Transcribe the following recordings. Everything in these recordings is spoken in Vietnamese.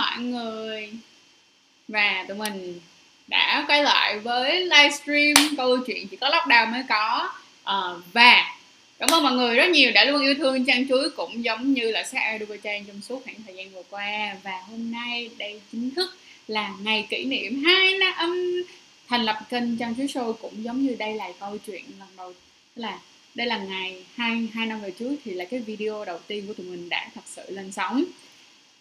mọi người. Và tụi mình đã quay lại với livestream câu chuyện chỉ có lockdown mới có. À, Và cảm ơn mọi người rất nhiều đã luôn yêu thương trang chuối cũng giống như là sát Trang trong suốt khoảng thời gian vừa qua. Và hôm nay đây chính thức là ngày kỷ niệm 2 năm thành lập kênh trang chuối show cũng giống như đây là câu chuyện lần đầu là đây là ngày hai hai năm về trước thì là cái video đầu tiên của tụi mình đã thật sự lên sóng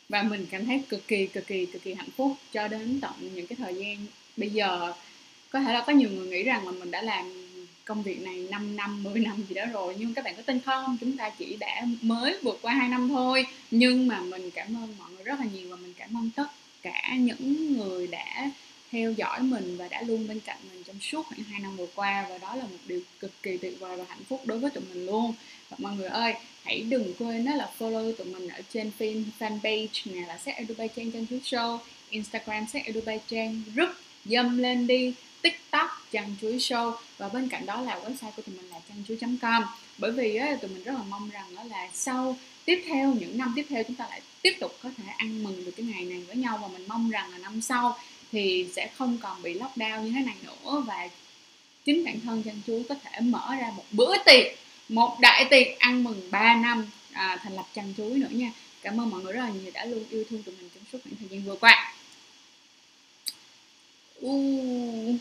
và mình cảm thấy cực kỳ cực kỳ cực kỳ hạnh phúc cho đến tận những cái thời gian bây giờ. Có thể là có nhiều người nghĩ rằng là mình đã làm công việc này 5 năm 10 năm gì đó rồi, nhưng các bạn có tin không? Chúng ta chỉ đã mới vượt qua 2 năm thôi. Nhưng mà mình cảm ơn mọi người rất là nhiều và mình cảm ơn tất cả những người đã theo dõi mình và đã luôn bên cạnh mình trong suốt khoảng 2 năm vừa qua. Và đó là một điều cực kỳ tuyệt vời và hạnh phúc đối với tụi mình luôn. Và mọi người ơi hãy đừng quên đó là follow tụi mình ở trên fan fanpage nè là set Dubai Trang Trang Chuối Show Instagram set Dubai Trang. Group dâm lên đi tiktok trang chuối show. Và bên cạnh đó là website của tụi mình là trang chuối com. Bởi vì á, tụi mình rất là mong rằng đó là sau tiếp theo những năm tiếp theo chúng ta lại tiếp tục có thể ăn mừng được cái ngày này với nhau. Và mình mong rằng là năm sau thì sẽ không còn bị lockdown như thế này nữa. Và chính bản thân trang chuối có thể mở ra một bữa tiệc một đại tiệc ăn mừng 3 năm à, thành lập chăn chuối nữa nha. Cảm ơn mọi người rất là nhiều đã luôn yêu thương tụi mình trong suốt khoảng thời gian vừa qua. Uh.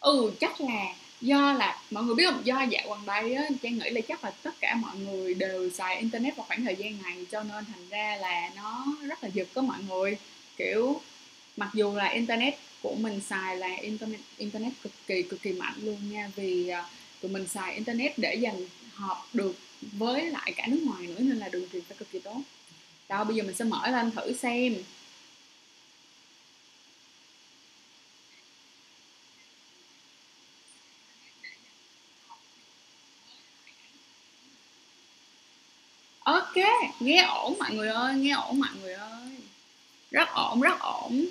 ừ chắc là do là mọi người biết không? Do dạ quần bay á trang nghĩ là chắc là tất cả mọi người đều xài internet vào khoảng thời gian này cho nên thành ra là nó rất là giật có mọi người. Kiểu mặc dù là internet của mình xài là internet internet cực kỳ cực kỳ mạnh luôn nha vì uh, tụi mình xài internet để dành họp được với lại cả nước ngoài nữa nên là đường truyền phải cực kỳ tốt. Đó bây giờ mình sẽ mở lên thử xem. Ok, nghe ổn mọi người ơi, nghe ổn mọi người ơi. Rất ổn rất ổn.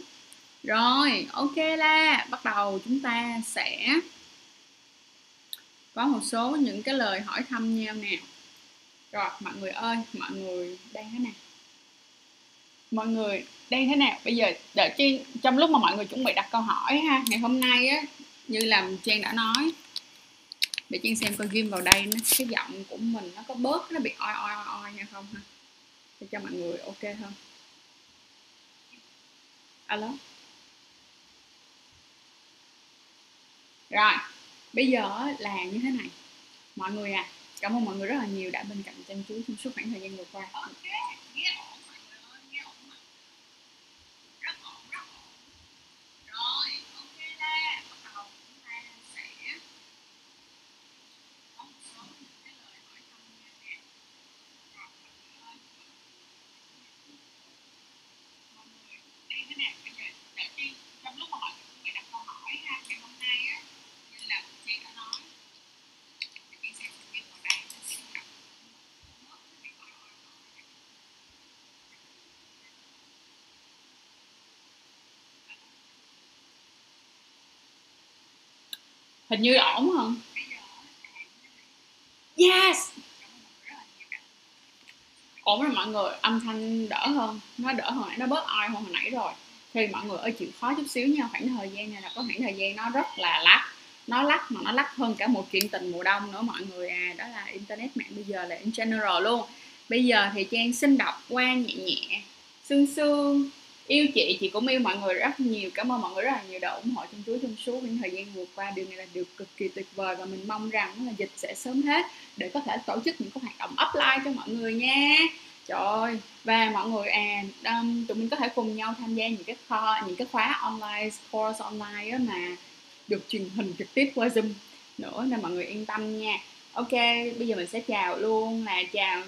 Rồi, ok la. Bắt đầu chúng ta sẽ có một số những cái lời hỏi thăm nhau nào rồi mọi người ơi mọi người đang thế nào? Mọi người đang thế nào? Bây giờ đợi chi trong lúc mà mọi người chuẩn bị đặt câu hỏi ha ngày hôm nay á như là trang đã nói để trang xem coi ghim vào đây nó cái giọng của mình nó có bớt nó bị oi oi oi, oi nha không ha? Để cho mọi người ok hơn. Alo? Rồi bây giờ là như thế này. Mọi người à cảm ơn mọi người rất là nhiều đã bên cạnh chân chú trong suốt khoảng thời gian vừa qua. Hình như ổn không? Yes! Ổn rồi mọi người âm thanh đỡ hơn nó đỡ hơn nó bớt oi hơn hồi nãy rồi. Thì mọi người ơi chịu khó chút xíu nha khoảng thời gian này là có khoảng thời gian nó rất là lắc. Nó lắc mà nó lắc hơn cả một chuyện tình mùa đông nữa mọi người à đó là internet mạng bây giờ là in general luôn. Bây giờ thì trang xin đọc qua nhẹ nhẹ sương sương yêu chị chị cũng yêu mọi người rất nhiều cảm ơn mọi người rất là nhiều đã ủng hộ trong chuối trong suốt. Những thời gian vừa qua điều này là điều cực kỳ tuyệt vời và mình mong rằng là dịch sẽ sớm hết để có thể tổ chức những cái hoạt động offline cho mọi người nha. Trời ơi và mọi người à um, tụi mình có thể cùng nhau tham gia những cái kho những cái khóa online course online á mà được truyền hình trực tiếp qua zoom nữa nên mọi người yên tâm nha. Ok bây giờ mình sẽ chào luôn là chào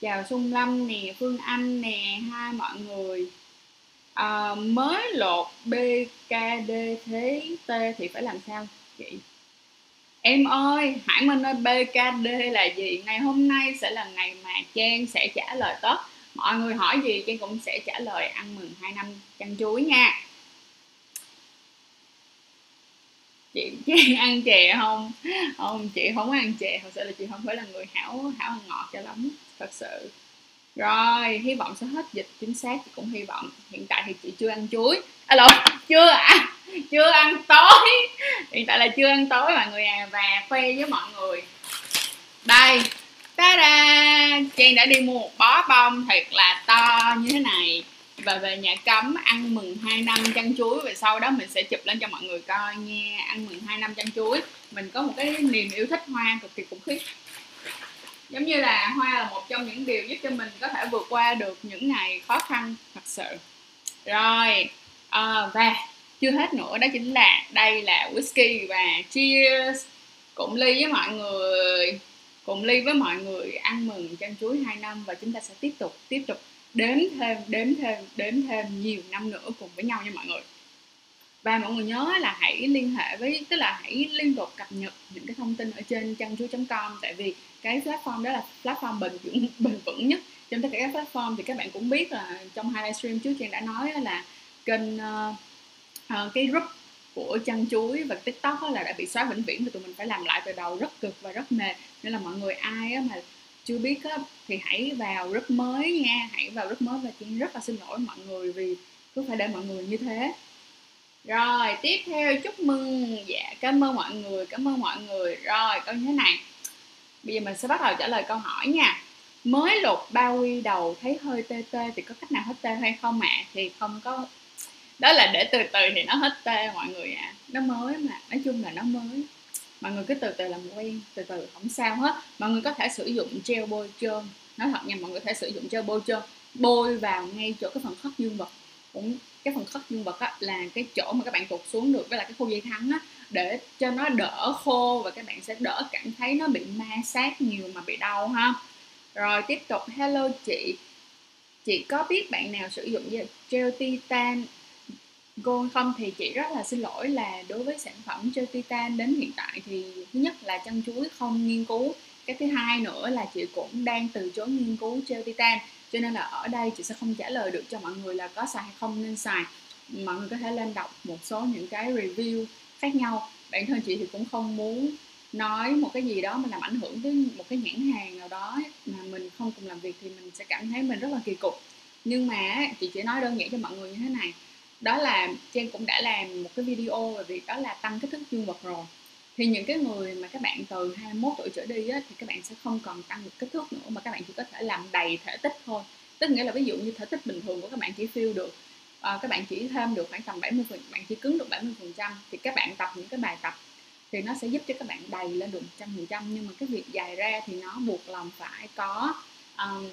chào sung lâm nè phương anh nè hai mọi người à, mới lột BKD thế T thì phải làm sao chị? Em ơi Hải Minh ơi BKD là gì? Ngày hôm nay sẽ là ngày mà Trang sẽ trả lời tốt mọi người hỏi gì Trang cũng sẽ trả lời. Ăn mừng 2 năm chăn chuối nha. Chị chị ăn chè không? Không chị không ăn chè. Thật sự là chị không phải là người hảo hảo ăn ngọt cho lắm thật sự rồi, hy vọng sẽ hết dịch, chính xác chị cũng hy vọng. Hiện tại thì chị chưa ăn chuối. Alo, chưa ăn chưa ăn tối. Hiện tại là chưa ăn tối mọi người à và khoe với mọi người. Đây ta da Trang đã đi mua một bó bông thật là to như thế này. Và về nhà cấm ăn mừng 2 năm chăn chuối. Và sau đó mình sẽ chụp lên cho mọi người coi nha. Ăn mừng 2 năm chăn chuối. Mình có một cái niềm yêu thích hoa cực kỳ khủng khiếp giống như là hoa là một trong những điều giúp cho mình có thể vượt qua được những ngày khó khăn thật sự. Rồi à, và chưa hết nữa đó chính là đây là whisky và cheers. Cùng ly với mọi người cùng ly với mọi người ăn mừng trang chuối 2 năm và chúng ta sẽ tiếp tục tiếp tục đếm thêm đếm thêm đếm thêm nhiều năm nữa cùng với nhau nha mọi người. Và mọi người nhớ là hãy liên hệ với tức là hãy liên tục cập nhật những cái thông tin ở trên trang chuối.com tại vì cái platform đó là platform bền vững bền vững nhất. Trong tất cả các platform thì các bạn cũng biết là trong hai livestream trước trang đã nói là kênh uh, uh, cái group của chăn chuối và tiktok là đã bị xóa vĩnh viễn và tụi mình phải làm lại từ đầu rất cực và rất mệt. Nên là mọi người ai mà chưa biết á, thì hãy vào group mới nha hãy vào group mới và chị rất là xin lỗi mọi người vì cứ phải để mọi người như thế. Rồi tiếp theo chúc mừng. Dạ cảm ơn mọi người cảm ơn mọi người. Rồi câu như thế này bây giờ mình sẽ bắt đầu trả lời câu hỏi nha. Mới lột bao quy đầu thấy hơi tê tê thì có cách nào hết tê hay không ạ? À? thì không có. Đó là để từ từ thì nó hết tê mọi người ạ. À. nó mới mà nói chung là nó mới. Mọi người cứ từ từ làm quen từ từ không sao hết. Mọi người có thể sử dụng gel bôi trơn. Nói thật nha mọi người có thể sử dụng gel bôi trơn. Bôi vào ngay chỗ cái phần khớp dương vật. Cũng cái phần khớp dương vật á, là cái chỗ mà các bạn tụt xuống được với là cái khu dây thắng á, để cho nó đỡ khô và các bạn sẽ đỡ cảm thấy nó bị ma sát nhiều mà bị đau ha. Rồi tiếp tục, hello chị. Chị có biết bạn nào sử dụng gel titan gold không? Thì chị rất là xin lỗi là đối với sản phẩm gel titan đến hiện tại thì thứ nhất là chân chuối không nghiên cứu. Cái thứ hai nữa là chị cũng đang từ chối nghiên cứu gel titan, cho nên là ở đây chị sẽ không trả lời được cho mọi người là có xài hay không nên xài. Mọi người có thể lên đọc một số những cái review khác nhau. Bản thân chị thì cũng không muốn nói một cái gì đó mà làm ảnh hưởng tới một cái nhãn hàng nào đó mà mình không cùng làm việc thì mình sẽ cảm thấy mình rất là kỳ cục. Nhưng mà chị chỉ nói đơn giản cho mọi người như thế này. Đó là Trang cũng đã làm một cái video về việc đó là tăng kích thước dương vật rồi. Thì những cái người mà các bạn từ 21 tuổi trở đi á, thì các bạn sẽ không còn tăng được kích thước nữa mà các bạn chỉ có thể làm đầy thể tích thôi. Tức nghĩa là ví dụ như thể tích bình thường của các bạn chỉ feel được à, các bạn chỉ thêm được khoảng tầm 70 phần bạn chỉ cứng được 70 phần trăm thì các bạn tập những cái bài tập thì nó sẽ giúp cho các bạn đầy lên được 100 phần trăm. Nhưng mà cái việc dài ra thì nó buộc lòng phải có um,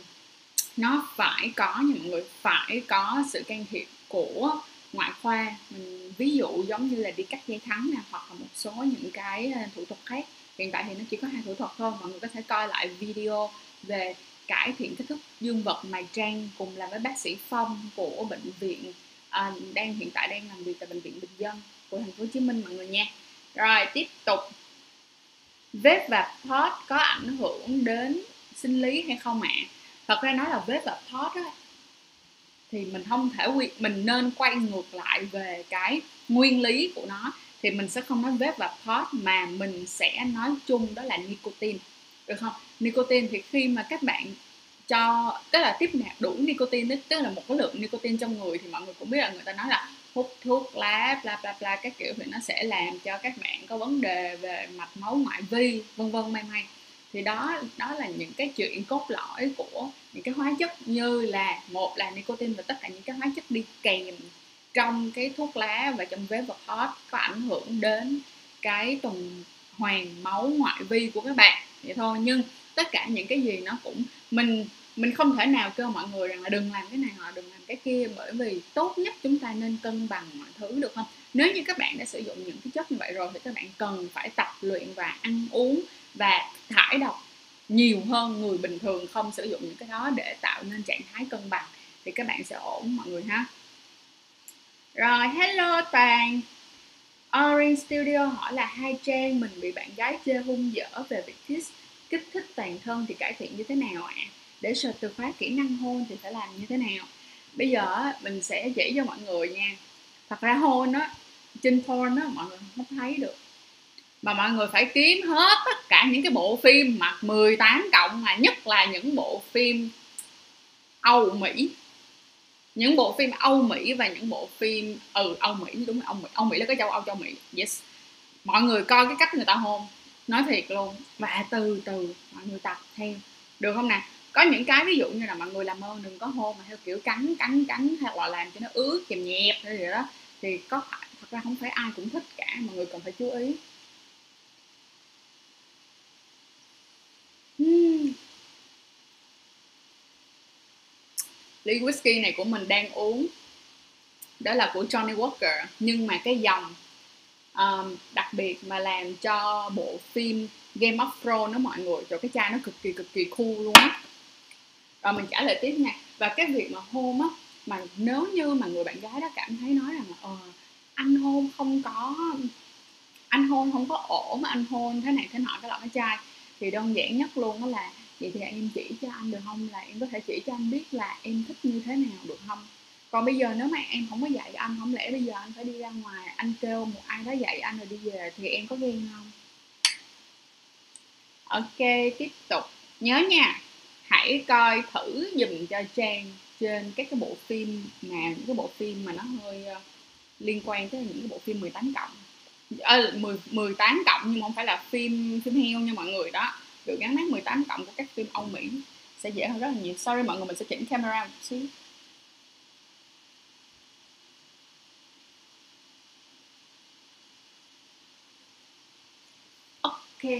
nó phải có những mọi người phải có sự can thiệp của ngoại khoa. Mình ví dụ giống như là đi cắt dây thắng nè hoặc là một số những cái ờ, thủ thuật khác. Hiện tại thì nó chỉ có hai thủ thuật thôi mọi người có thể coi lại video về cải thiện kích thước dương vật mài trang cùng làm với bác sĩ phong của bệnh viện à, đang hiện tại đang làm việc tại bệnh viện bình dân của thành phố hồ chí minh mọi người nha. Rồi tiếp tục. Vết và pot có ảnh hưởng đến sinh lý hay không ạ? À? thật ra nói là vết và pot á, thì mình không thể quy mình nên quay ngược lại về cái nguyên lý của nó thì mình sẽ không nói vết và pot mà mình sẽ nói chung đó là nicotine được không? Nicotine thì khi mà các bạn cho, tức là tiếp nạp đủ nicotine tức là một cái lượng nicotine trong người thì mọi người cũng biết là người ta nói là hút thuốc lá, bla bla bla, các kiểu thì nó sẽ làm cho các bạn có vấn đề về mạch máu ngoại vi, vân vân, may may. Thì đó đó là những cái chuyện cốt lõi của những cái hóa chất như là, một là nicotine và tất cả những cái hóa chất đi kèm trong cái thuốc lá và trong vế vật hot có ảnh hưởng đến cái tuần hoàn máu ngoại vi của các bạn. Vậy thôi, nhưng tất cả những cái gì nó cũng mình mình không thể nào kêu mọi người rằng là đừng làm cái này hoặc đừng làm cái kia bởi vì tốt nhất chúng ta nên cân bằng mọi thứ được không? Nếu như các bạn đã sử dụng những cái chất như vậy rồi thì các bạn cần phải tập luyện và ăn uống và thải độc nhiều hơn người bình thường không sử dụng những cái đó để tạo nên trạng thái cân bằng thì các bạn sẽ ổn mọi người ha. Rồi, hello toàn. Orange Studio hỏi là, hai trang, mình bị bạn gái chê hung dở về việc kiss kích thích toàn thân thì cải thiện như thế nào ạ? À? Để search từ khóa kỹ năng hôn thì phải làm như thế nào? Bây giờ mình sẽ chỉ cho mọi người nha. Thật ra hôn á, trên porn á mọi người không thấy được mà mọi người phải kiếm hết tất cả những cái bộ phim mặt 18 cộng mà nhất là những bộ phim Âu Mỹ những bộ phim Âu Mỹ và những bộ phim ừ Âu Mỹ đúng rồi Âu Mỹ Âu Mỹ là cái châu Âu châu Mỹ yes mọi người coi cái cách người ta hôn nói thiệt luôn. Và từ từ, mọi người tập theo. Được không nè? Có những cái ví dụ như là mọi người làm ơn đừng có hôn mà theo kiểu cắn cắn cắn hay là làm cho nó ướt kèm nhẹp hay gì đó, thì có phải, thật ra không phải ai cũng thích cả, mọi người cần phải chú ý. Hmm. ly whisky này của mình đang uống. Đó là của Johnny Walker. Nhưng mà cái dòng um, đặc biệt mà làm cho bộ phim Game of Thrones đó mọi người rồi cái chai nó cực kỳ cực kỳ cool luôn á. Rồi mình trả lời tiếp nha. Và cái việc mà hôn á mà nếu như mà người bạn gái đó cảm thấy nói rằng là ờ anh hôn không có anh hôn không có ổn mà anh hôn thế này thế nọ cái loại cái chai thì đơn giản nhất luôn đó là vậy thì em chỉ cho anh được không? Là em có thể chỉ cho anh biết là em thích như thế nào được không? Còn bây giờ nếu mà em không có dạy anh không lẽ bây giờ anh phải đi ra ngoài anh kêu một ai đó dạy anh rồi đi về thì em có ghen không? Ok tiếp tục. Nhớ nha hãy coi thử dùm cho trang trên các cái bộ phim mà những cái bộ phim mà nó hơi ờ, liên quan tới những cái bộ phim 18 cộng. À, 10, 18 cộng nhưng mà không phải là phim phim heo nha mọi người đó. Được gắn mát 18 cộng của các phim Âu Mỹ sẽ dễ hơn rất là nhiều. Sorry mọi người mình sẽ chỉnh camera một xíu. Ok.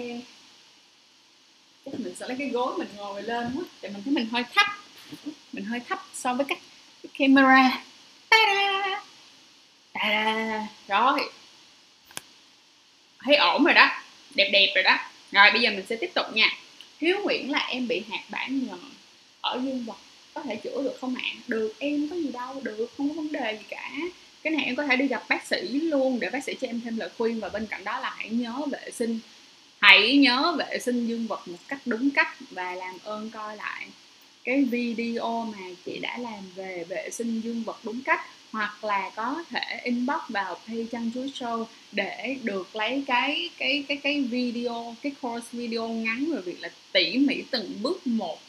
Chắc mình sẽ lấy cái gối mình ngồi lên quá để mình thấy mình hơi thấp. Mình hơi thấp so với cách camera. Ta-da! Ta-da! rồi. Thấy ổn rồi đó. Đẹp đẹp rồi đó. Rồi, bây giờ mình sẽ tiếp tục nha. Hiếu nguyễn là em bị hạt bản nhờn ở dương vật. Có thể chữa được không ạ? Được, em có gì đâu. Được, không có vấn đề gì cả. Cái này em có thể đi gặp bác sĩ luôn, để bác sĩ cho em thêm lời khuyên. Và bên cạnh đó là hãy nhớ vệ sinh hãy nhớ vệ sinh dương vật một cách đúng cách và làm ơn coi lại. Cái video mà chị đã làm về vệ sinh dương vật đúng cách hoặc là có thể inbox vào page chăn chuối show để được lấy cái cái cái cái video, cái course video ngắn về việc là tỉ mỉ từng bước một.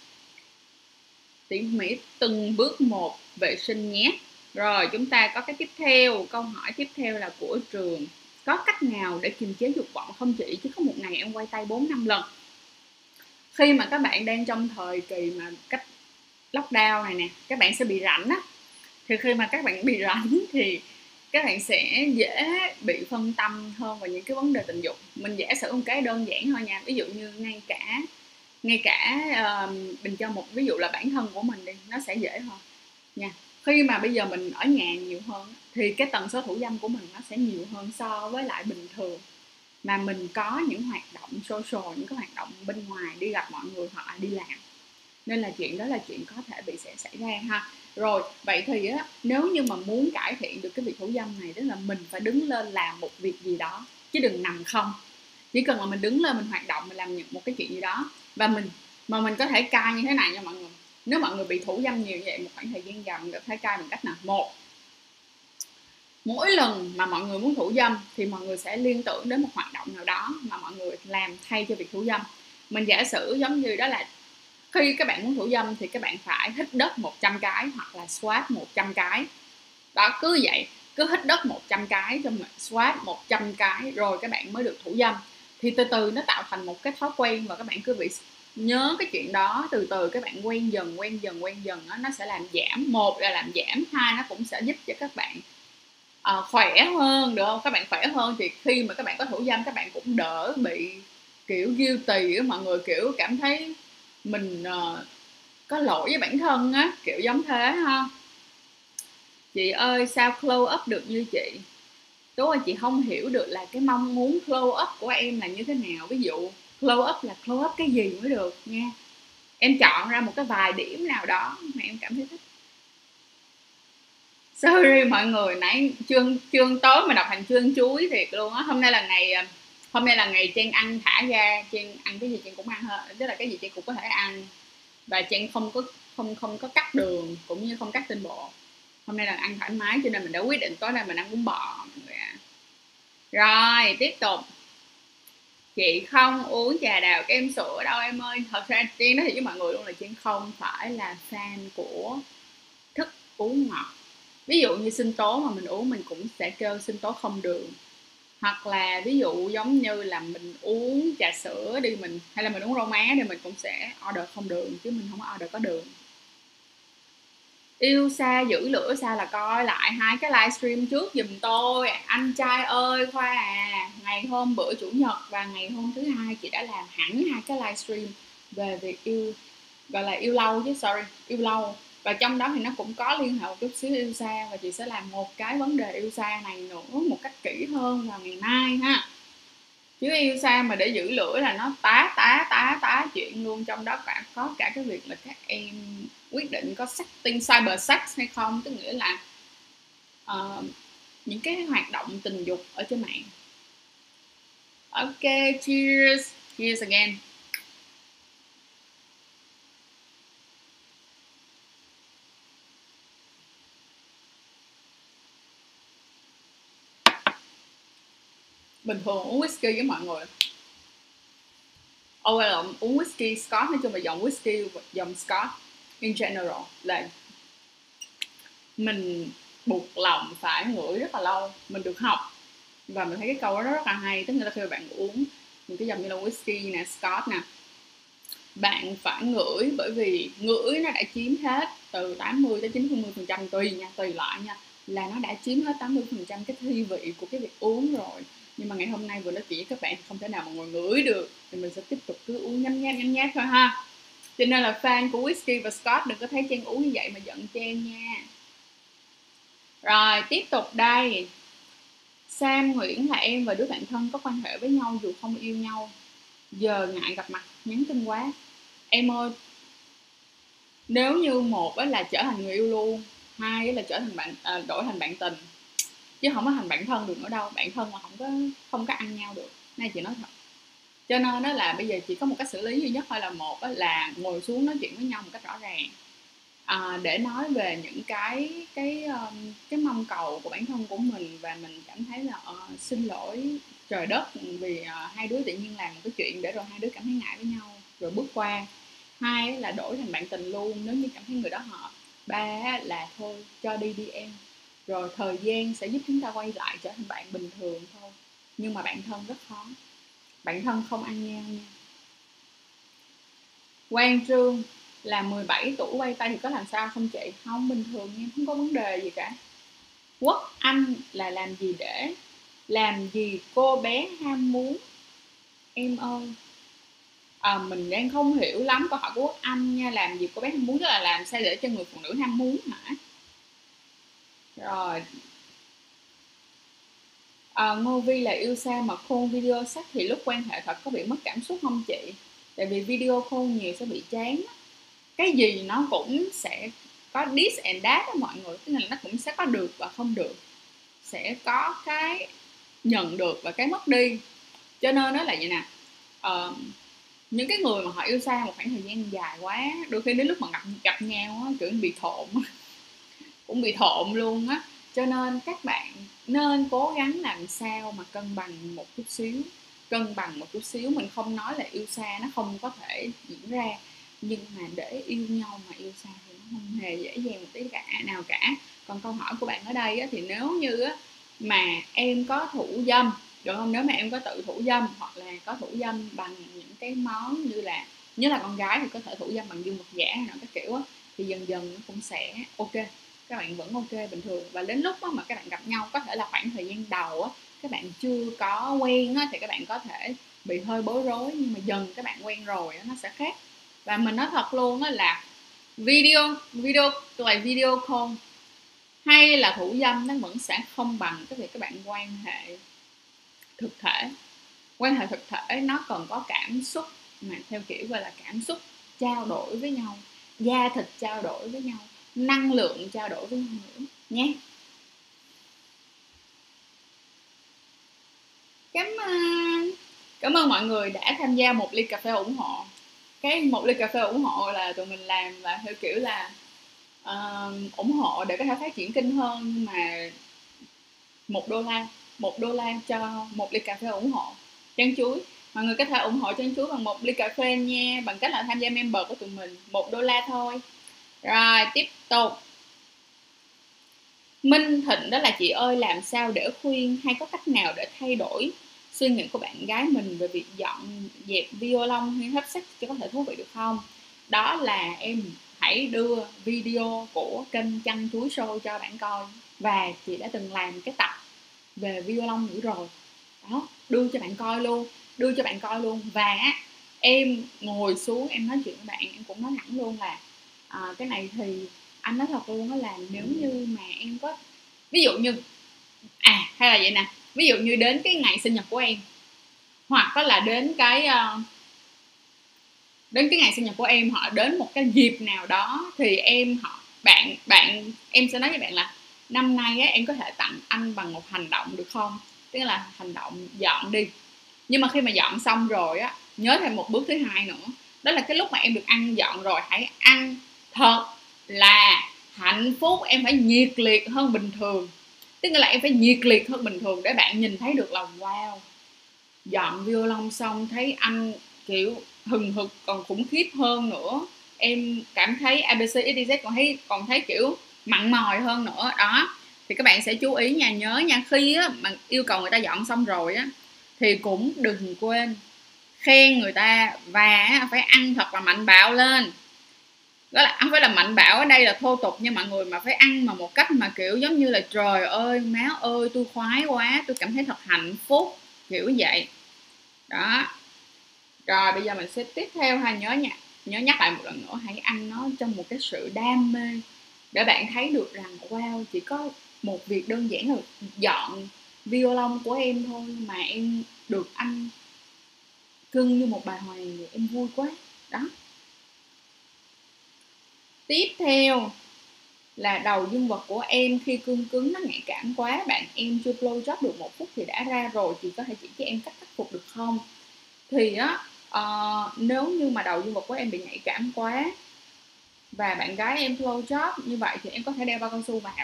Tỉ mỉ từng bước một vệ sinh nhé. Rồi, chúng ta có cái tiếp theo, câu hỏi tiếp theo là của trường có cách nào để kiềm chế dục vọng không chị? Chứ có một ngày em quay tay 4 năm lần. Khi mà các bạn đang trong thời kỳ mà cách lockdown này nè các bạn sẽ bị rảnh á. Thì khi mà các bạn bị rảnh thì các bạn sẽ dễ bị phân tâm hơn vào những cái vấn đề tình dục. Mình giả sử một cái đơn giản thôi nha ví dụ như ngay cả ngay cả uh, mình cho một ví dụ là bản thân của mình đi nó sẽ dễ hơn nha khi mà bây giờ mình ở nhà nhiều hơn thì cái tần số thủ dâm của mình nó sẽ nhiều hơn so với lại bình thường. Mà mình có những hoạt động social, những cái hoạt động bên ngoài, đi gặp mọi người hoặc đi làm. Nên là chuyện đó là chuyện có thể bị sẽ xảy ra ha. Rồi, vậy thì á, nếu như mà muốn cải thiện được cái việc thủ dâm này, tức là mình phải đứng lên làm một việc gì đó, chứ đừng nằm không. Chỉ cần là mình đứng lên mình hoạt động, mình làm một cái chuyện gì đó, và mình, mà mình có thể cai như thế này nha mọi người nếu mọi người bị thủ dâm nhiều vậy, một khoảng thời gian dài mình thấy cai bằng cách nào? Một. Mỗi lần mà mọi người muốn thủ dâm thì mọi người sẽ liên tưởng đến một hoạt động nào đó mà mọi người làm thay cho việc thủ dâm. Mình giả sử giống như đó là khi các bạn muốn thủ dâm thì các bạn phải hít đất 100 cái hoặc là swat 100 cái. Đó, cứ vậy, cứ hít đất 100 cái cho mình swat 100 cái rồi các bạn mới được thủ dâm. Thì từ từ nó tạo thành một cái thói quen và các bạn cứ bị nhớ cái chuyện đó từ từ các bạn quen dần quen dần quen dần đó, nó sẽ làm giảm. Một là làm giảm hai nó cũng sẽ giúp cho các bạn uh, khỏe hơn được không? Các bạn khỏe hơn thì khi mà các bạn có thủ dâm các bạn cũng đỡ bị kiểu guilty mọi người kiểu cảm thấy mình uh, có lỗi với bản thân á kiểu giống thế ha. Chị ơi sao close up được như chị? Đúng ơi chị không hiểu được là cái mong muốn close up của em là như thế nào. Ví dụ glow up là glow up cái gì mới được nha. Em chọn ra một cái vài điểm nào đó mà em cảm thấy thích. Sorry mọi người, nãy chương chương tối mà đọc thành chương chuối thiệt luôn á. Hôm nay là ngày à, hôm nay là ngày trang ăn thả ra trang ăn cái gì trang cũng ăn hết, tức là cái gì trang cũng có thể ăn. Và trang không có, không không có cắt đường, cũng như không cắt tinh bột. Hôm nay là ăn thoải mái cho nên mình đã quyết định tối nay mình ăn bún bò mọi người ạ. À. rồi, tiếp tục chị không uống trà đào kem sữa đâu em ơi. Thật ra chị nói thì với mọi người luôn là chị không phải là fan của thức uống ngọt. Ví dụ như sinh tố mà mình uống mình cũng sẽ kêu sinh tố không đường. Hoặc là ví dụ giống như là mình uống trà sữa đi mình, hay là mình uống rau má thì mình cũng sẽ order không đường, chứ mình không có order có đường yêu xa, giữ lửa xa là coi lại hai cái livestream trước giùm tôi. Anh trai ơi, khoa à ngày hôm bữa chủ nhật và ngày hôm thứ hai chị đã làm hẳn hai cái livestream về việc yêu, gọi là yêu lâu chứ, sorry, yêu lâu. Và trong đó thì nó cũng có liên hệ một chút xíu yêu xa và chị sẽ làm một cái vấn đề yêu xa này nữa một cách kỹ hơn vào ngày mai ha chứ yêu xa mà để giữ lửa là nó tá tá tá tá chuyện luôn. Trong đó cả có cả cái việc là các em quyết định có setting cyber sex hay không. Tức nghĩa là uh, những cái hoạt động tình dục ở trên mạng. Ok cheers. Cheers again. Bình thường, uống whisky với mọi người. Ôi, là uống whisky Scott, nói chung là dòng whisky dòng Scott in general, là mình buộc lòng phải ngửi rất là lâu, mình được học. Và mình thấy cái câu đó rất là hay, tức là khi bạn uống những cái dòng như là whisky nè, Scott nè, bạn phải ngửi bởi vì ngửi nó đã chiếm hết từ 80 tới 90 phần trăm, tùy nha, tùy loại nha, là nó đã chiếm hết 80 phần trăm cái thi vị của cái việc uống rồi nhưng mà ngày hôm nay vừa nói chuyện với các bạn không thể nào mà ngồi ngửi được. Thì mình sẽ tiếp tục cứ uống nhắm nhát nhắm nhát thôi ha. Cho nên là fan của whisky và scott đừng có thấy trang uống như vậy mà giận trang nha. Rồi tiếp tục đây. Sam Nguyễn là em và đứa bạn thân có quan hệ với nhau dù không yêu nhau. Giờ ngại gặp mặt nhắn tin quá. Em ơi nếu như một là trở thành người yêu luôn hai là trở thành bạn à, đổi thành bạn tình chứ không có thành bản thân được nữa đâu bản thân mà không có không có ăn nhau được. Nay chị nói thật. Cho nên đó là bây giờ chỉ có một cách xử lý duy nhất thôi là một là ngồi xuống nói chuyện với nhau một cách rõ ràng. À, để nói về những cái cái um, cái mong cầu của bản thân của mình và mình cảm thấy là uh, xin lỗi trời đất vì uh, hai đứa tự nhiên làm một cái chuyện để rồi hai đứa cảm thấy ngại với nhau rồi bước qua. Hai là đổi thành bạn tình luôn nếu như cảm thấy người đó hợp. Ba là thôi cho đi đi em rồi thời gian sẽ giúp chúng ta quay lại trở thành bạn bình thường thôi. Nhưng mà bạn thân rất khó. Bạn thân không ăn nhau nha. Quang Trương là 17 tuổi quay tay thì có làm sao không chị? Không bình thường nha không có vấn đề gì cả. Quốc anh là làm gì để? Làm gì cô bé ham muốn? Em ơi. À, mình đang không hiểu lắm câu hỏi của quốc anh nha. Làm gì cô bé ham muốn? Tức là làm sao để cho người phụ nữ ham muốn hả? Rồi. Ờ, à, Ngô Vi là yêu xa mà khôn video sắc thì lúc quan hệ thật có bị mất cảm xúc không chị? Tại vì video khôn nhiều sẽ bị chán cái gì nó cũng sẽ có this and that đó mọi người tức là nó cũng sẽ có được và không được. Sẽ có cái nhận được và cái mất đi. Cho nên nó là vậy nè. Uh, những cái người mà họ yêu xa một khoảng thời gian dài quá đôi khi đến lúc mà gặp gặp nhau á kiểu bị thộn cũng bị thộn luôn á. Cho nên các bạn nên cố gắng làm sao mà cân bằng một chút xíu cân bằng một chút xíu. Mình không nói là yêu xa nó không có thể diễn ra. Nhưng mà để yêu nhau mà yêu xa thì nó không hề dễ dàng một tí cả nào cả. Còn câu hỏi của bạn ở đây á, thì nếu như á, mà em có thủ dâm được không? Nếu mà em có tự thủ dâm hoặc là có thủ dâm bằng những cái món như là như là con gái thì có thể thủ dâm bằng dương vật giả hay là các kiểu á thì dần dần nó cũng sẽ ok các bạn vẫn ok bình thường. Và đến lúc mà các bạn gặp nhau có thể là khoảng thời gian đầu á các bạn chưa có quen á, thì các bạn có thể bị hơi bối rối nhưng mà dần các bạn quen rồi á, nó sẽ khác. Và mình nói thật luôn á là video video là video call. Hay là thủ dâm nó vẫn sẽ không bằng cái việc các bạn quan hệ thực thể. Quan hệ thực thể nó còn có cảm xúc mà theo kiểu gọi là cảm xúc trao đổi với nhau da thịt trao đổi với nhau năng lượng trao đổi với nhau nữa nhé. Cảm ơn. Cảm ơn mọi người đã tham gia một ly cà phê ủng hộ. Cái một ly cà phê ủng hộ là tụi mình làm là theo kiểu là uh, ủng hộ để có thể phát triển kinh hơn nhưng mà một đô la một đô la cho một ly cà phê ủng hộ. Trang chuối mọi người có thể ủng hộ trang chuối bằng một ly cà phê nha bằng cách là tham gia member của tụi mình một đô la thôi rồi, tiếp tục. Minh Thịnh đó là chị ơi, làm sao để khuyên hay có cách nào để thay đổi suy nghĩ của bạn gái mình về việc dọn dẹp violon hay hấp sách cho có thể thú vị được không? Đó là em hãy đưa video của kênh chăn chuối show cho bạn coi. Và chị đã từng làm cái tập về violon nữa rồi. Đó, đưa cho bạn coi luôn, đưa cho bạn coi luôn. Và em ngồi xuống, em nói chuyện với bạn, em cũng nói thẳng luôn là à, cái này thì anh nói thật luôn đó là nếu như mà em có ví dụ như à hay là vậy nè ví dụ như đến cái ngày sinh nhật của em hoặc có là đến cái uh, đến cái ngày sinh nhật của em họ đến một cái dịp nào đó thì em họ bạn bạn em sẽ nói với bạn là năm nay á, em có thể tặng anh bằng một hành động được không? Tức là hành động dọn đi. Nhưng mà khi mà dọn xong rồi á nhớ thêm một bước thứ hai nữa đó là cái lúc mà em được ăn dọn rồi hãy ăn thật là hạnh phúc em phải nhiệt liệt hơn bình thường. Tức là em phải nhiệt liệt hơn bình thường để bạn nhìn thấy được là wow. Dọn violon xong thấy anh kiểu hừng hực còn khủng khiếp hơn nữa. Em cảm thấy abc xyz còn thấy còn thấy kiểu mặn mòi hơn nữa. Đó thì các bạn sẽ chú ý nha nhớ nha khi á, mà yêu cầu người ta dọn xong rồi á thì cũng đừng quên khen người ta và phải ăn thật là mạnh bạo lên đó là, không phải là mạnh bạo ở đây là thô tục nha mọi người, mà phải ăn mà một cách mà, kiểu, giống như là, trời ơi, má ơi, tôi khoái quá, tôi cảm thấy thật hạnh phúc. Kiểu vậy. Đó. Rồi, bây giờ mình sẽ tiếp theo ha, nhớ nha, nhớ nhắc lại một lần nữa, hãy ăn nó trong một cái sự đam mê để bạn thấy được rằng, wow, chỉ có một việc đơn giản là dọn violon của em thôi mà em được ăn cưng như một bà hoàng, em vui quá. Đó tiếp theo là đầu dương vật của em. Khi cương cứng nó nhạy cảm quá bạn em chưa blow job được một phút thì đã ra rồi chị có thể chỉ cho em cách khắc phục được không? Thì á uh, nếu như mà đầu dương vật của em bị nhạy cảm quá và bạn gái em blow job như vậy thì em có thể đeo bao cao su vào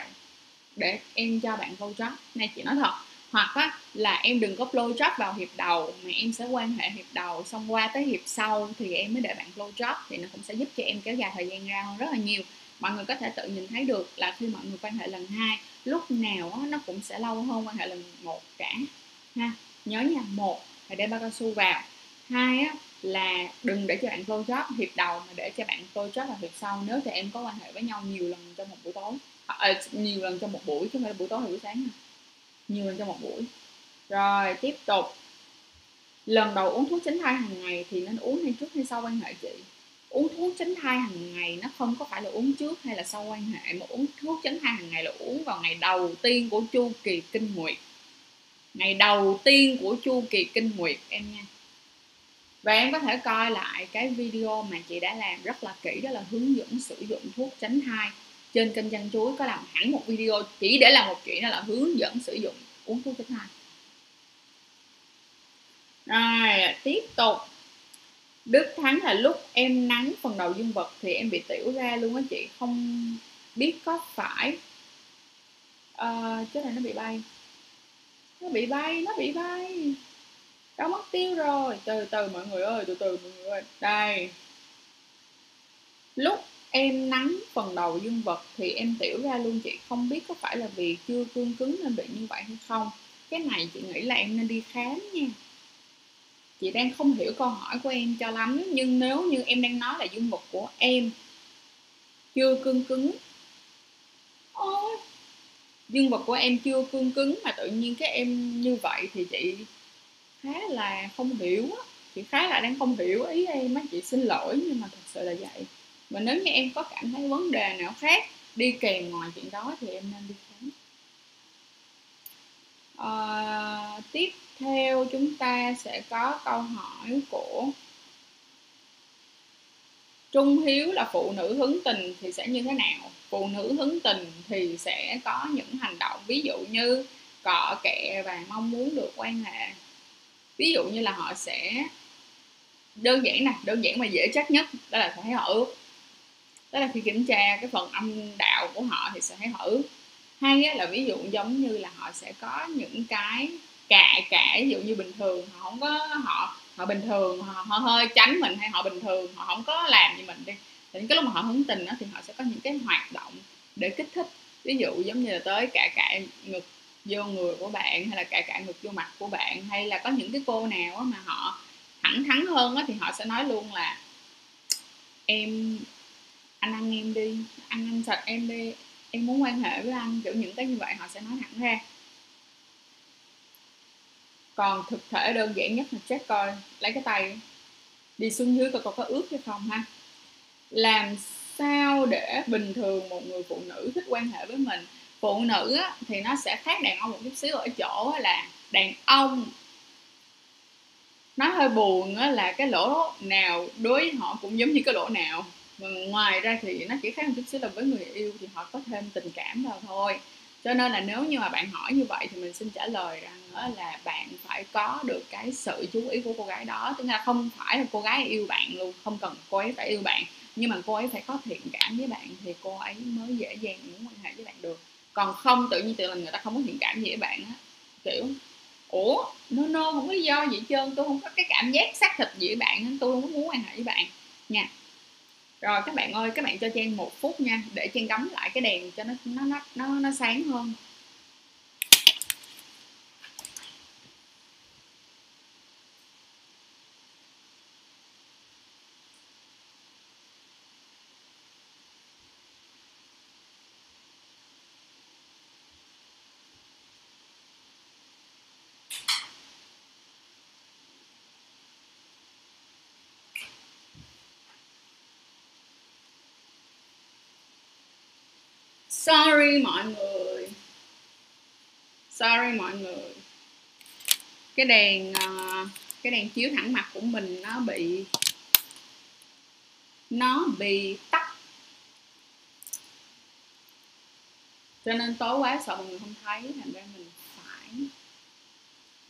để em cho bạn blow job. Này chị nói thật hoặc á, là em đừng có blow job vào hiệp đầu mà em sẽ quan hệ hiệp đầu xong qua tới hiệp sau thì em mới để bạn blow job thì nó cũng sẽ giúp cho em kéo dài thời gian ra hơn rất là nhiều. Mọi người có thể tự nhìn thấy được là khi mọi người quan hệ lần hai lúc nào á, nó cũng sẽ lâu hơn quan hệ lần một cả ha. Nhớ nha một là để bao cao su vào hai á, là đừng để cho bạn blow job hiệp đầu mà để cho bạn blow job vào hiệp sau. Nếu thì em có quan hệ với nhau nhiều lần trong một buổi tối à, nhiều lần trong một buổi chứ không phải là buổi tối hay buổi sáng nha nhiều lần trong một buổi. Rồi, tiếp tục. Lần đầu uống thuốc tránh thai hàng ngày thì nên uống hay trước hay sau quan hệ chị? Uống thuốc tránh thai hàng ngày nó không có phải là uống trước hay là sau quan hệ, mà uống thuốc tránh thai hàng ngày là uống vào ngày đầu tiên của chu kỳ kinh nguyệt. Ngày đầu tiên của chu kỳ kinh nguyệt, em nha. Và em có thể coi lại cái video mà chị đã làm rất là kỹ, đó là hướng dẫn sử dụng thuốc tránh thai trên kênh chăn chuối có làm hẳn một video chỉ để làm một chuyện đó là hướng dẫn sử dụng uống thuốc tránh thai rồi tiếp tục. Đức Thắng là lúc em nắng phần đầu dương vật thì em bị tiểu ra luôn á chị không biết có phải à, chứ này nó bị bay. Nó bị bay nó bị bay. Đâu mất tiêu rồi. Từ từ mọi người ơi từ từ mọi người ơi. Đây. Lúc em nắng phần đầu dương vật thì em tiểu ra luôn, chị không biết có phải là vì chưa cương cứng nên bị như vậy hay không. Cái này chị nghĩ là em nên đi khám nha. Chị đang không hiểu câu hỏi của em cho lắm, nhưng nếu như em đang nói là dương vật của em chưa cương cứng, ôi, dương vật của em chưa cương cứng mà tự nhiên cái em như vậy thì chị khá là không hiểu á. Chị khá là đang không hiểu ý em á, chị xin lỗi nhưng mà thật sự là vậy và nếu như em có cảm thấy vấn đề nào khác đi kèm ngoài chuyện đó thì em nên đi khám à, tiếp theo chúng ta sẽ có câu hỏi của Trung Hiếu là phụ nữ hứng tình thì sẽ như thế nào? Phụ nữ hứng tình thì sẽ có những hành động ví dụ như cọ kẹ và mong muốn được quan hệ. Ví dụ như là họ sẽ đơn giản nè, đơn giản mà dễ chắc nhất đó là thấy họ ướt tức là khi kiểm tra cái phần âm đạo của họ thì sẽ thấy họ ướt hay là ví dụ giống như là họ sẽ có những cái cạ cạ ví dụ như bình thường họ không có họ họ bình thường họ, họ hơi tránh mình hay họ bình thường họ không có làm như mình đi. Thì những cái lúc mà họ hứng tình đó, thì họ sẽ có những cái hoạt động để kích thích. Ví dụ giống như là tới cả cả ngực vô người của bạn hay là cả cả ngực vô mặt của bạn hay là có những cái cô nào mà họ thẳng thắn hơn thì họ sẽ nói luôn là em anh ăn em đi ăn anh sạch em đi em muốn quan hệ với anh kiểu những cái như vậy họ sẽ nói thẳng ra. Còn thực thể đơn giản nhất là check coi lấy cái tay đi xuống dưới coi có có ướt hay không ha. Làm sao để bình thường một người phụ nữ thích quan hệ với mình? Phụ nữ á, thì nó sẽ khác đàn ông một chút xíu ở chỗ là đàn ông nó hơi buồn á, là cái lỗ nào đối với họ cũng giống như cái lỗ nào ngoài ra thì nó chỉ khác một chút xíu là với người yêu thì họ có thêm tình cảm vào thôi. Cho nên là nếu như mà bạn hỏi như vậy thì mình xin trả lời rằng là bạn phải có được cái sự chú ý của cô gái đó. Tức là không phải là cô gái yêu bạn luôn, không cần cô ấy phải yêu bạn, nhưng mà cô ấy phải có thiện cảm với bạn thì cô ấy mới dễ dàng muốn quan hệ với bạn được. Còn không, tự nhiên tự là người ta không có thiện cảm gì với bạn á, kiểu, ủa, no no, không có lý do gì trơn, tôi không có cái cảm giác xác thịt gì với bạn tôi không có muốn quan hệ với bạn. Nha rồi các bạn ơi các bạn cho trang một phút nha để trang cắm lại cái đèn cho nó nó nó nó, nó sáng hơn. Sorry, mọi người. Sorry, mọi người. Cái đèn à, cái đèn chiếu thẳng mặt của mình nó bị nó bị tắt. Cho nên tối quá sợ mọi người không thấy, thành ra mình phải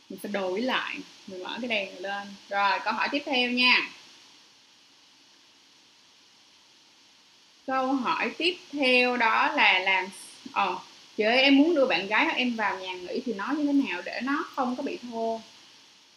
mình phải đổi lại, mình mở cái đèn lên. Rồi, câu hỏi tiếp theo nha. Câu hỏi tiếp theo đó là làm ờ oh, chị ơi em muốn đưa bạn gái em vào nhà nghỉ thì nói như thế nào để nó không có bị thô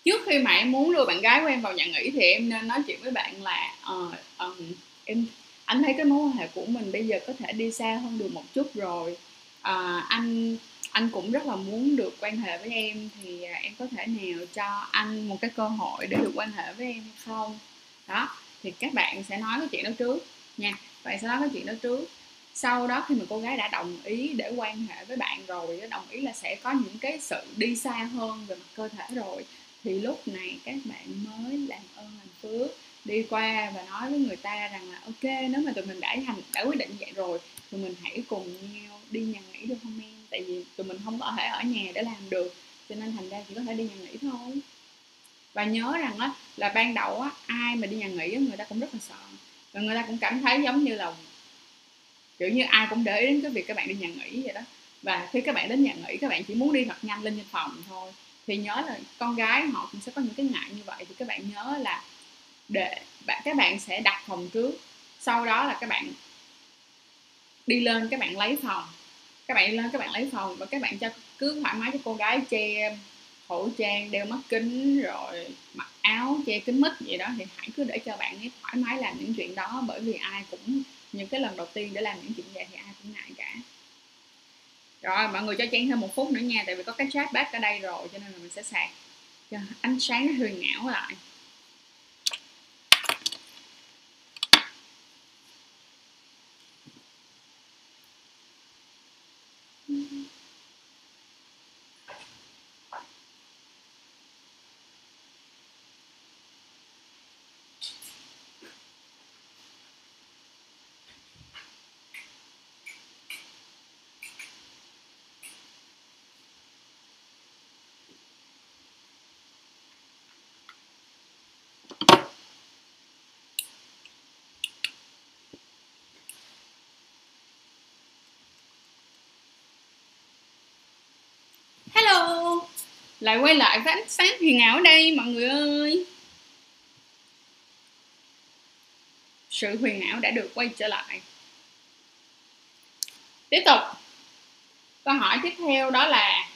trước khi mà em muốn đưa bạn gái của em vào nhà nghỉ thì em nên nói chuyện với bạn là uh, um, em anh thấy cái mối quan hệ của mình bây giờ có thể đi xa hơn được một chút rồi. Uh, anh anh cũng rất là muốn được quan hệ với em thì uh, em có thể nào cho anh một cái cơ hội để được quan hệ với em hay không? Đó thì các bạn sẽ nói cái chuyện đó trước nha bạn sẽ nói cái chuyện đó trước? Sau đó khi mà cô gái đã đồng ý để quan hệ với bạn rồi đồng ý là sẽ có những cái sự đi xa hơn về mặt cơ thể rồi. Thì lúc này các bạn mới làm ơn làm phước, đi qua và nói với người ta rằng là, ok, nếu mà tụi mình đã thành đã quyết định vậy rồi, tụi mình hãy cùng nhau đi nhà nghỉ được không em? Tại vì tụi mình không có thể ở nhà để làm được, cho nên thành ra chỉ có thể đi nhà nghỉ thôi. Và nhớ rằng á, là ban đầu á, ai mà đi nhà nghỉ người ta cũng rất là sợ và người ta cũng cảm thấy giống như là, kiểu như ai cũng để ý đến cái việc các bạn đi nhà nghỉ vậy đó. Và khi các bạn đến nhà nghỉ, các bạn chỉ muốn đi thật nhanh lên trên phòng thôi. Thì nhớ là con gái họ cũng sẽ có những cái ngại như vậy. Thì các bạn nhớ là để bạn, các bạn sẽ đặt phòng trước. Sau đó là các bạn đi lên, các bạn lấy phòng. Các bạn đi lên, các bạn lấy phòng và các bạn cho, cứ thoải mái cho cô gái che khẩu trang, đeo mắt kính, rồi mặc áo che kính mít vậy đó, thì hãy cứ để cho bạn ấy thoải mái làm những chuyện đó, bởi vì ai cũng, những cái lần đầu tiên để làm những chuyện vậy thì ai cũng ngại cả. Rồi, mọi người cho trang thêm một phút nữa nha, tại vì có cái chat bác ở đây rồi, cho nên là mình sẽ sạc. Cho ánh sáng nó huyền ảo lại. Lại quay lại với ánh sáng huyền ảo đây, mọi người ơi. Sự huyền ảo đã được quay trở lại. Tiếp tục. Câu hỏi tiếp theo đó là,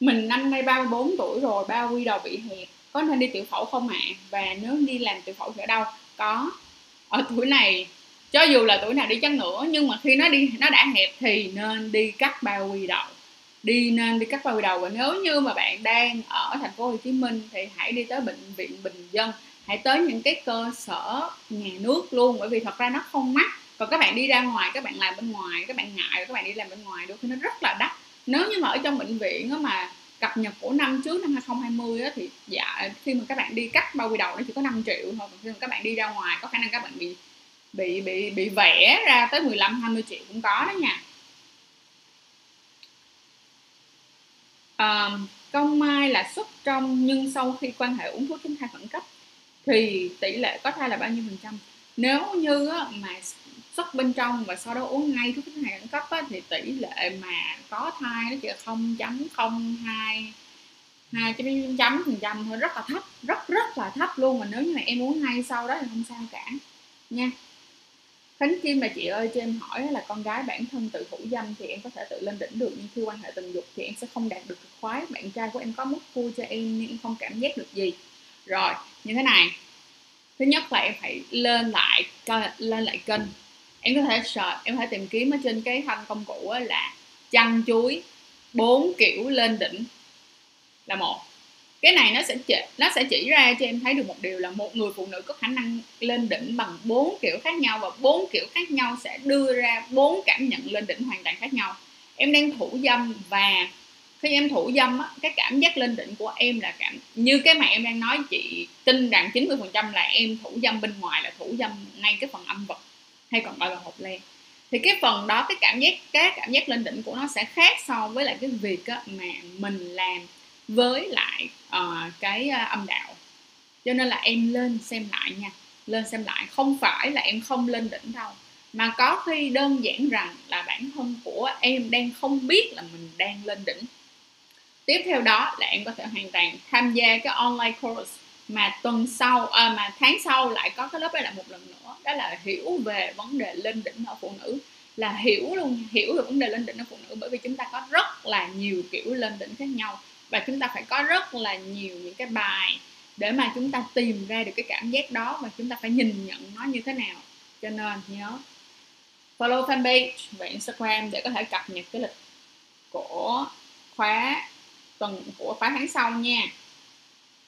mình năm nay 34 tuổi rồi bao quy đầu bị hẹp, có nên đi tiểu phẫu không ạ? À? và nếu đi làm tiểu phẫu thì ở đâu? Có. Ở tuổi này, cho dù là tuổi nào đi chăng nữa, nhưng mà khi nó đi, nó đã hẹp thì nên đi cắt bao quy đầu đi nên đi cắt bao quy đầu. Và nếu như mà bạn đang ở thành phố Hồ Chí Minh thì hãy đi tới bệnh viện bình dân. Hãy tới những cái cơ sở nhà nước luôn bởi vì thật ra nó không mắc. Còn các bạn đi ra ngoài các bạn làm bên ngoài các bạn ngại rồi các bạn đi làm bên ngoài đôi khi nó rất là đắt. Nếu như mà ở trong bệnh viện đó mà cập nhật của năm trước năm 2020 á, thì dạ khi mà các bạn đi cắt bao quy đầu nó chỉ có 5 triệu thôi. Còn khi mà các bạn đi ra ngoài có khả năng các bạn bị bị bị bị vẽ ra tới 15 20 triệu cũng có đó nha. Um, công mai là xuất trong nhưng sau khi quan hệ uống thuốc tránh thai khẩn cấp thì tỷ lệ có thai là bao nhiêu phần trăm? Nếu như mà xuất bên trong và sau đó uống ngay thuốc tránh thai khẩn cấp á, thì tỷ lệ mà có thai nó chỉ là 0.02 hai chấm chấm phần trăm thôi rất là thấp rất rất là thấp luôn. Mà nếu như mà em uống ngay sau đó thì không sao cả nha. Khánh Kim là chị ơi, cho em hỏi là con gái bản thân tự thủ dâm thì em có thể tự lên đỉnh được nhưng khi quan hệ tình dục thì em sẽ không đạt được cực khoái. Bạn trai của em có mức vui cho em nhưng em không cảm giác được gì. Rồi, như thế này. Thứ nhất là em phải lên lại lên lại kênh. Em có thể search em có thể tìm kiếm ở trên cái thanh công cụ là chăn chuối bốn kiểu lên đỉnh là một cái này nó sẽ chỉ, nó sẽ chỉ ra cho em thấy được một điều là một người phụ nữ có khả năng lên đỉnh bằng bốn kiểu khác nhau và bốn kiểu khác nhau sẽ đưa ra bốn cảm nhận lên đỉnh hoàn toàn khác nhau. Em đang thủ dâm và khi em thủ dâm á, cái cảm giác lên đỉnh của em là cảm như cái mà em đang nói chị tin rằng 90% là em thủ dâm bên ngoài là thủ dâm ngay cái phần âm vật hay còn gọi là hộp len. Thì cái phần đó cái cảm giác cái cảm giác lên đỉnh của nó sẽ khác so với lại cái việc á, mà mình làm với lại uh, cái uh, âm đạo. Cho nên là em lên xem lại nha. Lên xem lại không phải là em không lên đỉnh đâu mà có khi đơn giản rằng là bản thân của em đang không biết là mình đang lên đỉnh. Tiếp theo đó là em có thể hoàn toàn tham gia cái online course mà tuần sau à, mà tháng sau lại có cái lớp này lại một lần nữa đó là hiểu về vấn đề lên đỉnh ở phụ nữ. Là hiểu luôn hiểu về vấn đề lên đỉnh ở phụ nữ bởi vì chúng ta có rất là nhiều kiểu lên đỉnh khác nhau và chúng ta phải có rất là nhiều những cái bài để mà chúng ta tìm ra được cái cảm giác đó và chúng ta phải nhìn nhận nó như thế nào. Cho nên nhớ follow fanpage và instagram để có thể cập nhật cái lịch của khóa tuần của khóa tháng sau nha.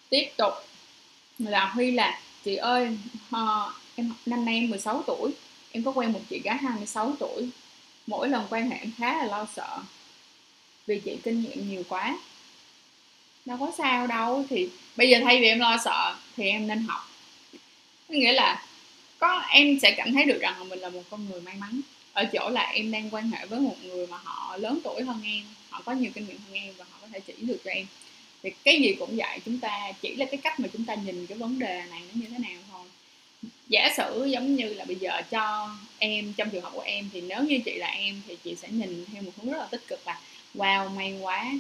Tiếp tục là huy là chị ơi uh, em năm nay em 16 tuổi em có quen một chị gái 26 tuổi mỗi lần quan hệ em khá là lo sợ vì chị kinh nghiệm nhiều quá đâu có sao đâu, thì bây giờ thay vì em lo sợ thì em nên học. Nghĩa là có, em sẽ cảm thấy được rằng là mình là một con người may mắn. Ở chỗ là em đang quan hệ với một người mà họ lớn tuổi hơn em, họ có nhiều kinh nghiệm hơn em và họ có thể chỉ được cho em. Thì cái gì cũng vậy, chúng ta chỉ là cái cách mà chúng ta nhìn cái vấn đề này nó như thế nào thôi. Giả sử giống như là bây giờ cho em, trong trường hợp của em thì nếu như chị là em thì chị sẽ nhìn theo một hướng rất là tích cực là, wow, may quá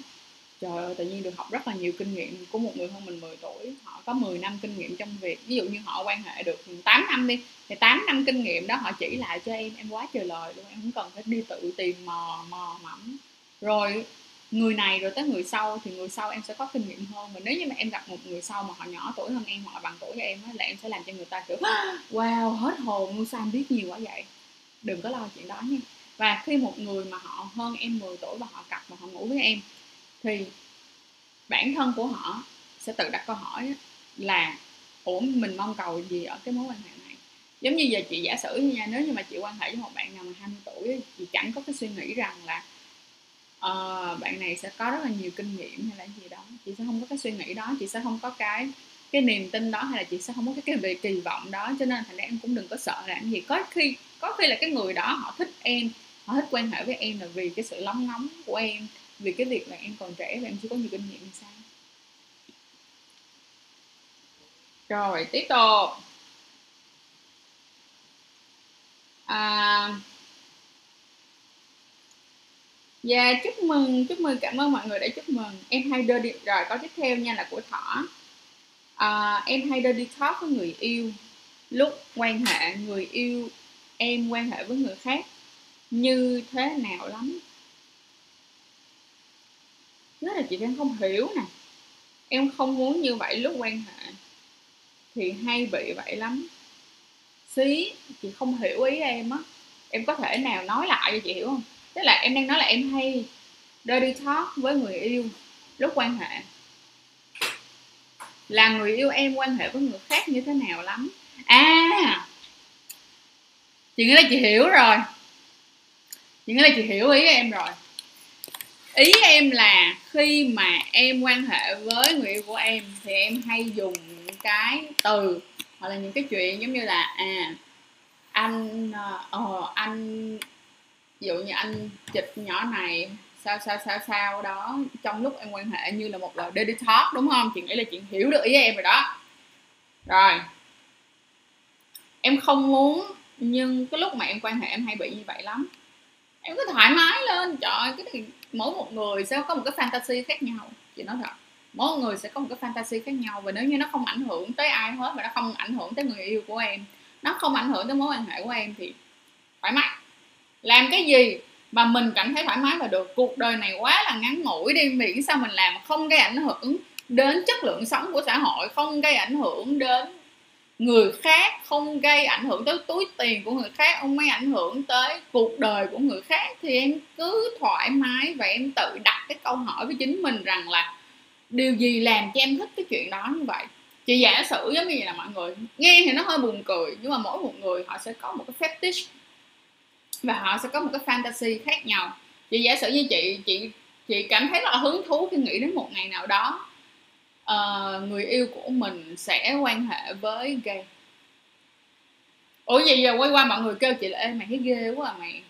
trời ơi tự nhiên được học rất là nhiều kinh nghiệm của một người hơn mình 10 tuổi. Họ có 10 năm kinh nghiệm trong việc ví dụ như họ quan hệ được 8 năm đi thì 8 năm kinh nghiệm đó họ chỉ lại cho em em quá trời lời luôn em không cần phải đi tự tìm mò mò mẫm. Rồi người này rồi tới người sau thì người sau em sẽ có kinh nghiệm hơn. Và nếu như mà em gặp một người sau mà họ nhỏ tuổi hơn em hoặc là bằng tuổi với em là em sẽ làm cho người ta kiểu wow hết hồn luôn sao biết nhiều quá vậy? Đừng có lo chuyện đó nha. Và khi một người mà họ hơn em 10 tuổi và họ cặp và họ ngủ với em thì bản thân của họ sẽ tự đặt câu hỏi là ủa mình mong cầu gì ở cái mối quan hệ này? Giống như giờ chị giả sử như nha nếu như mà chị quan hệ với một bạn nào mà 20 tuổi chị chẳng có cái suy nghĩ rằng là uh, bạn này sẽ có rất là nhiều kinh nghiệm hay là gì đó. Chị sẽ không có cái suy nghĩ đó chị sẽ không có cái cái niềm tin đó hay là chị sẽ không có cái, cái về kỳ vọng đó cho nên thành ra em cũng đừng có sợ làm gì. Có khi có khi là cái người đó họ thích em họ thích quan hệ với em là vì cái sự lóng ngóng của em vì cái việc là em còn trẻ và em chưa có nhiều kinh nghiệm thì sao? Rồi tiếp tục. À, Dạ yeah, chúc mừng chúc mừng cảm ơn mọi người đã chúc mừng. Em hay đưa đi rồi có tiếp theo nha là của thỏ. À, em hay đưa đi talk với người yêu. Lúc quan hệ người yêu em quan hệ với người khác như thế nào lắm đó là chị đang không hiểu nè. Em không muốn như vậy lúc quan hệ. Thì hay bị vậy lắm. Xí, chị không hiểu ý em á. Em có thể nào nói lại cho chị hiểu không? Tức là em đang nói là em hay dirty talk với người yêu lúc quan hệ. Là người yêu em quan hệ với người khác như thế nào lắm? À chị nghĩ là chị hiểu rồi. Chị nghĩ là chị hiểu ý em rồi ý em là khi mà em quan hệ với người yêu của em thì em hay dùng những cái từ hoặc là những cái chuyện giống như là à anh ờ uh, anh ví dụ như anh chịch nhỏ này sao sao sao sao đó trong lúc em quan hệ như là một lời dirty talk đúng không? Chị nghĩ là chị hiểu được ý em rồi đó. Rồi. Em không muốn nhưng cái lúc mà em quan hệ em hay bị như vậy lắm. Em cứ thoải mái lên trời cái thì mỗi một người sẽ có một cái fantasy khác nhau. Chị nói thật, mỗi người sẽ có một cái fantasy khác nhau và nếu như nó không ảnh hưởng tới ai hết và nó không ảnh hưởng tới người yêu của em, nó không ảnh hưởng tới mối quan hệ của em thì thoải mái. Làm cái gì mà mình cảm thấy thoải mái và được. Cuộc đời này quá là ngắn ngủi đi, miễn sao mình làm không gây ảnh hưởng đến chất lượng sống của xã hội, không gây ảnh hưởng đến người khác không gây ảnh hưởng tới túi tiền của người khác, không gây ảnh hưởng tới cuộc đời của người khác, thì em cứ thoải mái và em tự đặt cái câu hỏi với chính mình rằng là điều gì làm cho em thích cái chuyện đó như vậy? Chị giả sử giống như vậy là mọi người, nghe thì nó hơi buồn cười, nhưng mà mỗi một người họ sẽ có một cái fetish và họ sẽ có một cái fantasy khác nhau. Chị giả sử như chị chị chị cảm thấy rất là hứng thú khi nghĩ đến một ngày nào đó uh, người yêu của mình sẽ quan hệ với gay. Ủa vậy giờ quay qua mọi người kêu chị là Ê, mày thấy ghê quá à, mày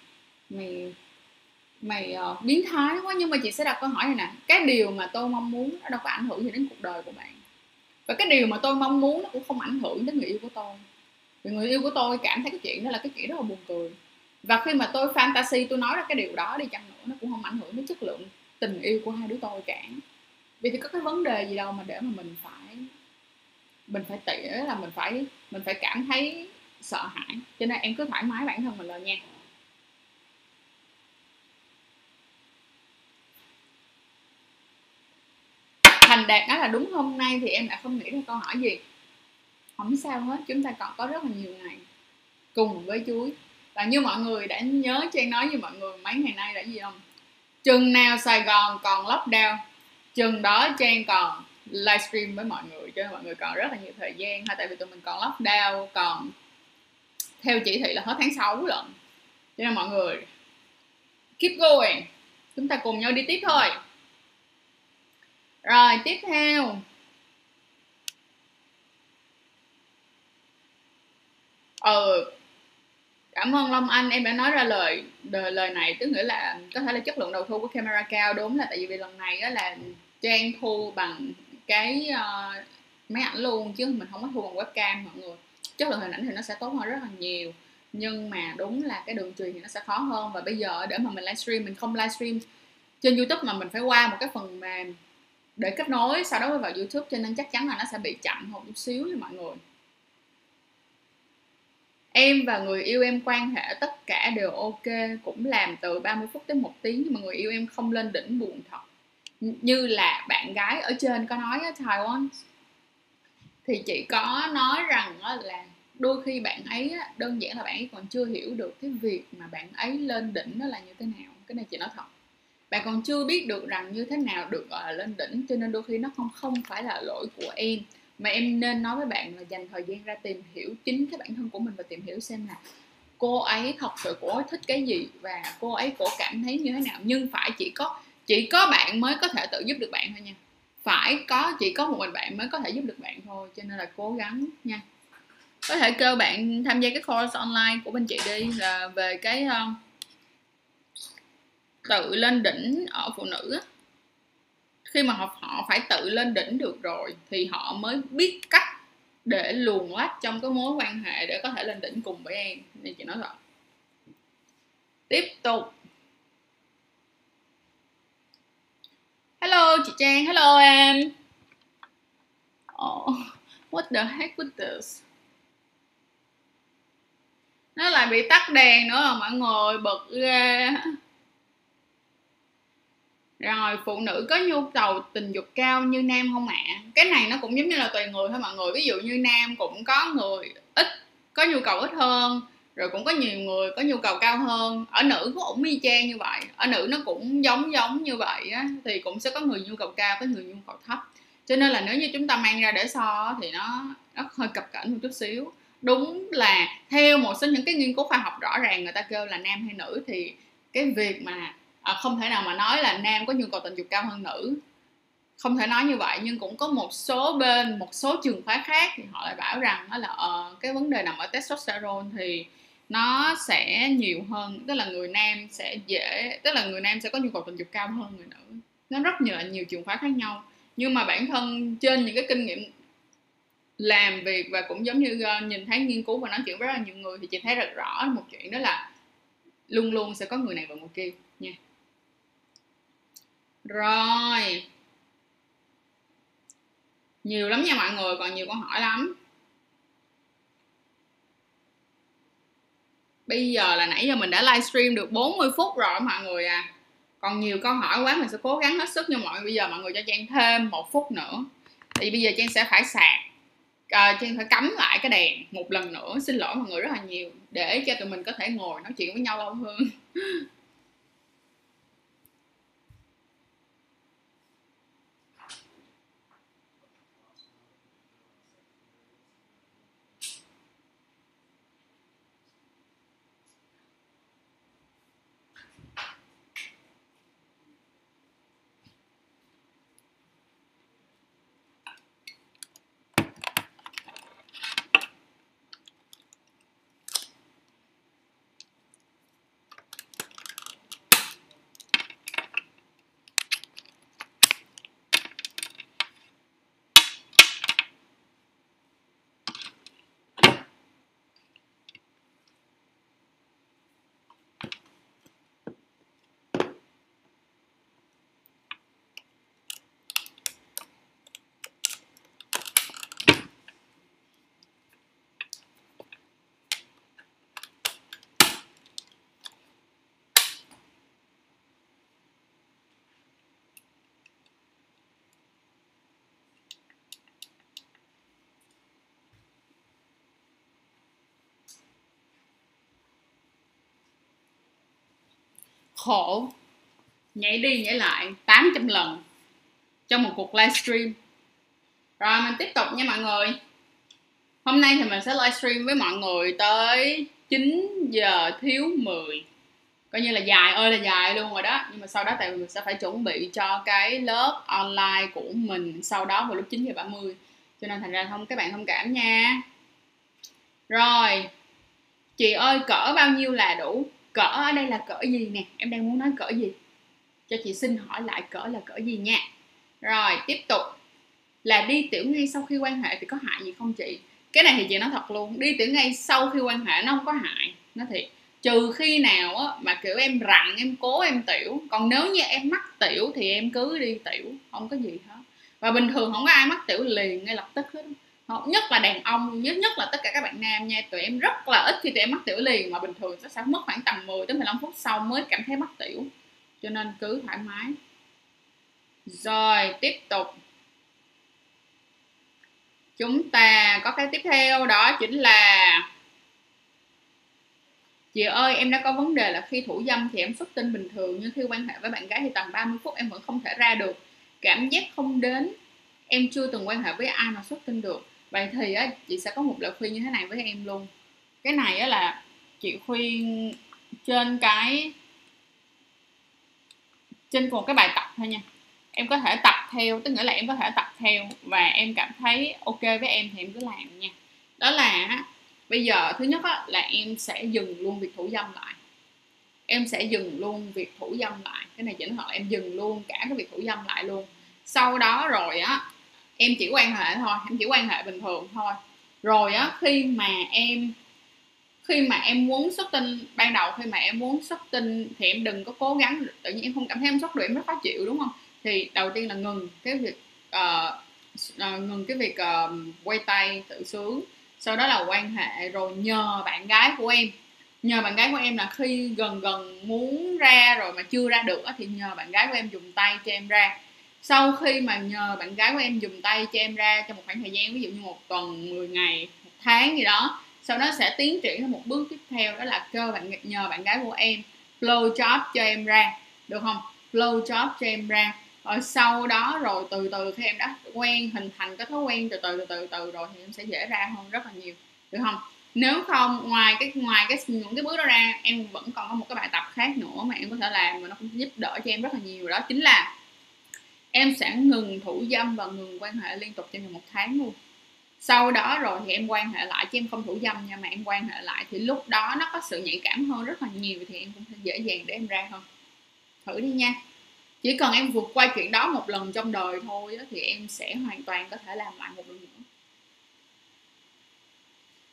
mày mày uh, biến thái quá. Nhưng mà chị sẽ đặt câu hỏi này nè cái điều mà tôi mong muốn nó đâu có ảnh hưởng gì đến cuộc đời của bạn. Và cái điều mà tôi mong muốn nó cũng không ảnh hưởng đến người yêu của tôi. Vì người yêu của tôi cảm thấy cái chuyện đó là cái chuyện rất là buồn cười. Và khi mà tôi fantasy tôi nói ra cái điều đó đi chăng nữa nó cũng không ảnh hưởng đến chất lượng tình yêu của hai đứa tôi cả vì thì có cái vấn đề gì đâu mà để mà mình phải mình phải tỉa, là mình phải mình phải cảm thấy sợ hãi. Cho nên em cứ thoải mái bản thân mình lên nha. Thành đạt nói là đúng hôm nay thì em đã không nghĩ ra câu hỏi gì. Không sao hết, chúng ta còn có rất là nhiều ngày cùng với chuối và như mọi người đã nhớ Trang nói, như mọi người mấy ngày nay đã gì không? Chừng nào Sài Gòn còn lockdown? Chừng đó Trang còn livestream với mọi người cho nên mọi người còn rất là nhiều thời gian hay tại vì tụi mình còn lockdown còn theo chỉ thị là hết tháng 6 lận. Cho nên mọi người keep going chúng ta cùng nhau đi tiếp thôi. Rồi tiếp theo. Ừ cảm ơn Long Anh em đã nói ra lời, lời này tức nghĩa là có thể là chất lượng đầu thu của camera cao đúng là tại vì lần này đó là Trang thu bằng cái uh, máy ảnh luôn chứ mình không có thu bằng webcam mọi người. Chất lượng hình ảnh thì nó sẽ tốt hơn rất là nhiều. Nhưng mà đúng là cái đường truyền thì nó sẽ khó hơn. Và bây giờ để mà mình livestream mình không livestream trên youtube mà mình phải qua một cái phần mềm để kết nối sau đó mới vào youtube cho nên chắc chắn là nó sẽ bị chậm một chút xíu nha mọi người. Em và người yêu em quan hệ tất cả đều ok cũng làm từ 30 phút tới một tiếng. Nhưng mà người yêu em không lên đỉnh buồn thật như là bạn gái ở trên có nói ở Taiwan. Thì chị có nói rằng là đôi khi bạn ấy đơn giản là bạn ấy còn chưa hiểu được cái việc mà bạn ấy lên đỉnh nó là như thế nào. Cái này chị nói thật. Bạn còn chưa biết được rằng như thế nào được, gọi là, lên đỉnh, cho nên đôi khi nó không không phải là lỗi của em. Mà em nên nói với bạn là dành thời gian ra tìm hiểu chính cái bản thân của mình và tìm hiểu xem là cô ấy thật sự, cô ấy thích cái gì và cô ấy cổ cảm thấy như thế nào. Nhưng phải chỉ có chỉ có bạn mới có thể tự giúp được bạn thôi nha. Phải có chỉ có một mình bạn mới có thể giúp được bạn thôi cho nên là cố gắng nha. Có thể kêu bạn tham gia cái course online của bên chị đi là về cái uh, tự lên đỉnh ở phụ nữ á. Khi mà họ họ phải tự lên đỉnh được rồi thì họ mới biết cách để luồn lách trong cái mối quan hệ để có thể lên đỉnh cùng với em nên chị nói thật tiếp tục. Hello chị trang. Hello em. Oh, what the heck with this? Nó lại bị tắt đèn nữa rồi mọi người. Bực ghê. Rồi phụ nữ có nhu cầu tình dục cao như nam không ạ? À? cái này nó cũng giống như là tùy người thôi mọi người. Ví dụ như nam cũng có người ít có nhu cầu ít hơn rồi cũng có nhiều người có nhu cầu cao hơn. Ở nữ cũng y chang như vậy. Ở nữ nó cũng giống giống như vậy á thì cũng sẽ có người nhu cầu cao có người nhu cầu thấp. Cho nên là nếu như chúng ta mang ra để so thì nó nó hơi cập cảnh một chút xíu. Đúng là theo một số những cái nghiên cứu khoa học rõ ràng người ta kêu là nam hay nữ thì cái việc mà à, không thể nào mà nói là nam có nhu cầu tình dục cao hơn nữ. Không thể nói như vậy nhưng cũng có một số bên một số trường phái khác thì họ lại bảo rằng đó là uh, cái vấn đề nằm ở testosterone thì nó sẽ nhiều hơn, tức là người nam sẽ dễ, tức là người nam sẽ có nhu cầu tình dục cao hơn người nữ. Nó rất nhiều nhiều trường phái khác nhau. Nhưng mà bản thân trên những cái kinh nghiệm làm việc và cũng giống như ờ, nhìn thấy nghiên cứu và nói chuyện với rất là nhiều người thì chị thấy rất rõ một chuyện, đó là luôn luôn sẽ có người này và người kia nha. Rồi. Nhiều lắm nha mọi người, còn nhiều câu hỏi lắm. Bây giờ là nãy giờ mình đã livestream được 40 phút rồi mọi người à. Còn nhiều câu hỏi quá mình sẽ cố gắng hết sức nhưng mọi người. Bây giờ mọi người cho trang thêm một phút nữa. Thì bây giờ trang sẽ phải sạc à, trang phải cắm lại cái đèn một lần nữa. Xin lỗi mọi người rất là nhiều để cho tụi mình có thể ngồi nói chuyện với nhau lâu hơn. khổ, nhảy đi nhảy lại 800 lần trong một cuộc livestream rồi mình tiếp tục nha mọi người. Hôm nay thì mình sẽ livestream với mọi người tới 9 giờ thiếu 10 coi như là dài, ơi là dài luôn rồi đó. Nhưng mà sau đó tại vì mình sẽ phải chuẩn bị cho cái lớp online của mình sau đó vào lúc 9 giờ 30 cho nên thành ra không, các bạn thông cảm nha. Rồi, chị ơi, cỡ bao nhiêu là đủ? Cỡ ở đây là cỡ gì nè? Em đang muốn nói cỡ gì? Cho chị xin hỏi lại cỡ là cỡ gì nha. Rồi, tiếp tục. Là đi tiểu ngay sau khi quan hệ thì có hại gì không chị? Cái này thì chị nói thật luôn, đi tiểu ngay sau khi quan hệ nó không có hại nó thiệt. Trừ khi nào á mà, kiểu, em rặn, em cố, em tiểu. Còn nếu như em mắc tiểu thì em cứ đi tiểu, không có gì hết. Và bình thường không có ai mắc tiểu liền ngay lập tức hết nhất là đàn ông, nhất nhất là tất cả các bạn nam nha, tụi em rất là ít khi tụi em mắc tiểu liền, mà bình thường sẽ mất khoảng tầm 10 tới 15 phút sau mới cảm thấy mắc tiểu. Cho nên cứ thoải mái. Rồi, tiếp tục. Chúng ta có cái tiếp theo, đó chính là chị ơi, em đã có vấn đề là khi thủ dâm thì em xuất tinh bình thường, nhưng khi quan hệ với bạn gái thì tầm 30 phút em vẫn không thể ra được. Cảm giác không đến. Em chưa từng quan hệ với ai mà xuất tinh được vậy thì á chị sẽ có một lời khuyên như thế này với em luôn. Cái này á là chị khuyên trên cái trên cùng cái bài tập thôi nha. Em có thể tập theo tức nghĩa là em có thể tập theo và em cảm thấy ok với em thì em cứ làm nha. Đó là bây giờ thứ nhất á, là em sẽ dừng luôn việc thủ dâm lại. Em sẽ dừng luôn việc thủ dâm lại. Cái này chỉ nói em dừng luôn cả cái việc thủ dâm lại luôn. Sau đó rồi á em chỉ quan hệ thôi em chỉ quan hệ bình thường thôi. Rồi á khi mà em khi mà em muốn xuất tinh ban đầu khi mà em muốn xuất tinh thì em đừng có cố gắng tự nhiên em không cảm thấy em xuất được em rất khó chịu đúng không? Thì đầu tiên là ngừng cái việc uh, uh, ngừng cái việc uh, quay tay tự sướng sau đó là quan hệ rồi nhờ bạn gái của em. Nhờ bạn gái của em là khi gần gần muốn ra rồi mà chưa ra được thì nhờ bạn gái của em dùng tay cho em ra sau khi mà nhờ bạn gái của em dùng tay cho em ra trong một khoảng thời gian, ví dụ như một tuần 10 ngày, một tháng gì đó, sau đó sẽ tiến triển đến một bước tiếp theo, đó là cơ bạn nhờ bạn gái của em blow job cho em ra, được không? Blow job cho em ra. Rồi sau đó rồi từ từ khi em đã quen, hình thành cái thói quen từ từ từ từ từ rồi thì em sẽ dễ ra hơn rất là nhiều, được không? Nếu không, ngoài cái ngoài cái, những cái bước đó ra, em vẫn còn có một cái bài tập khác nữa mà em có thể làm mà nó cũng giúp đỡ cho em rất là nhiều. Đó chính là em sẽ ngừng thủ dâm và ngừng quan hệ liên tục trong vòng một tháng luôn. Sau đó rồi thì em quan hệ lại chứ em không thủ dâm nha mà em quan hệ lại thì lúc đó nó có sự nhạy cảm hơn rất là nhiều thì em cũng sẽ dễ dàng để em ra hơn. Thử đi nha. Chỉ cần em vượt qua chuyện đó một lần trong đời thôi đó, thì em sẽ hoàn toàn có thể làm lại một lần nữa.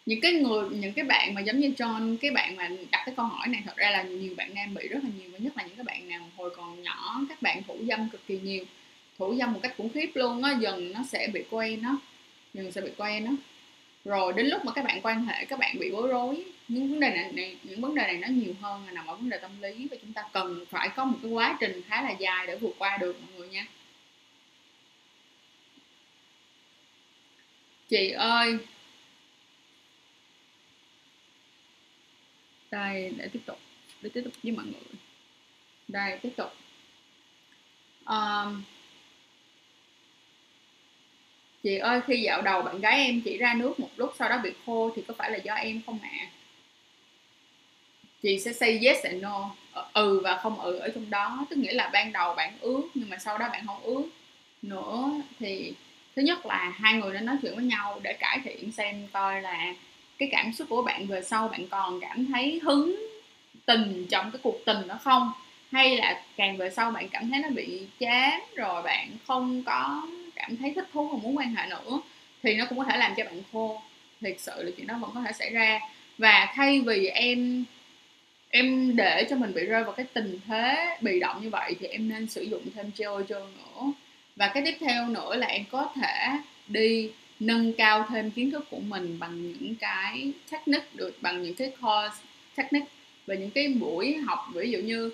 Những cái người những cái bạn mà giống như John cái bạn mà đặt cái câu hỏi này thật ra là nhiều bạn nam bị rất là nhiều và nhất là những cái bạn nào hồi còn nhỏ các bạn thủ dâm cực kỳ nhiều thủ dâm một cách khủng khiếp luôn á dần nó sẽ bị quen nó dần sẽ bị quen nó rồi đến lúc mà các bạn quan hệ các bạn bị bối rối những vấn đề này, này những vấn đề này nó nhiều hơn là nằm ở vấn đề tâm lý và chúng ta cần phải có một cái quá trình khá là dài để vượt qua được mọi người nha. Chị ơi. Đây để tiếp tục để tiếp tục với mọi người. Đây tiếp tục. Um, chị ơi, khi dạo đầu bạn gái em chỉ ra nước một lúc sau đó bị khô thì có phải là do em không ạ? À? chị sẽ say yes and no. Ờ, ừ và không ừ ở trong đó. Tức nghĩa là ban đầu bạn ướt nhưng mà sau đó bạn không ướt nữa. Thì thứ nhất là hai người nên nói chuyện với nhau để cải thiện xem coi là cái cảm xúc của bạn về sau bạn còn cảm thấy hứng tình trong cái cuộc tình đó không? Hay là càng về sau bạn cảm thấy nó bị chán rồi bạn không có cảm thấy thích thú và muốn quan hệ nữa, thì nó cũng có thể làm cho bạn khô. Thiệt sự là chuyện đó vẫn có thể xảy ra. Và thay vì em em để cho mình bị rơi vào cái tình thế bị động như vậy, thì em nên sử dụng thêm gel gel nữa. Và cái tiếp theo nữa là em có thể đi nâng cao thêm kiến thức của mình bằng những cái technique được, bằng những cái course technique và những cái buổi học. Ví dụ như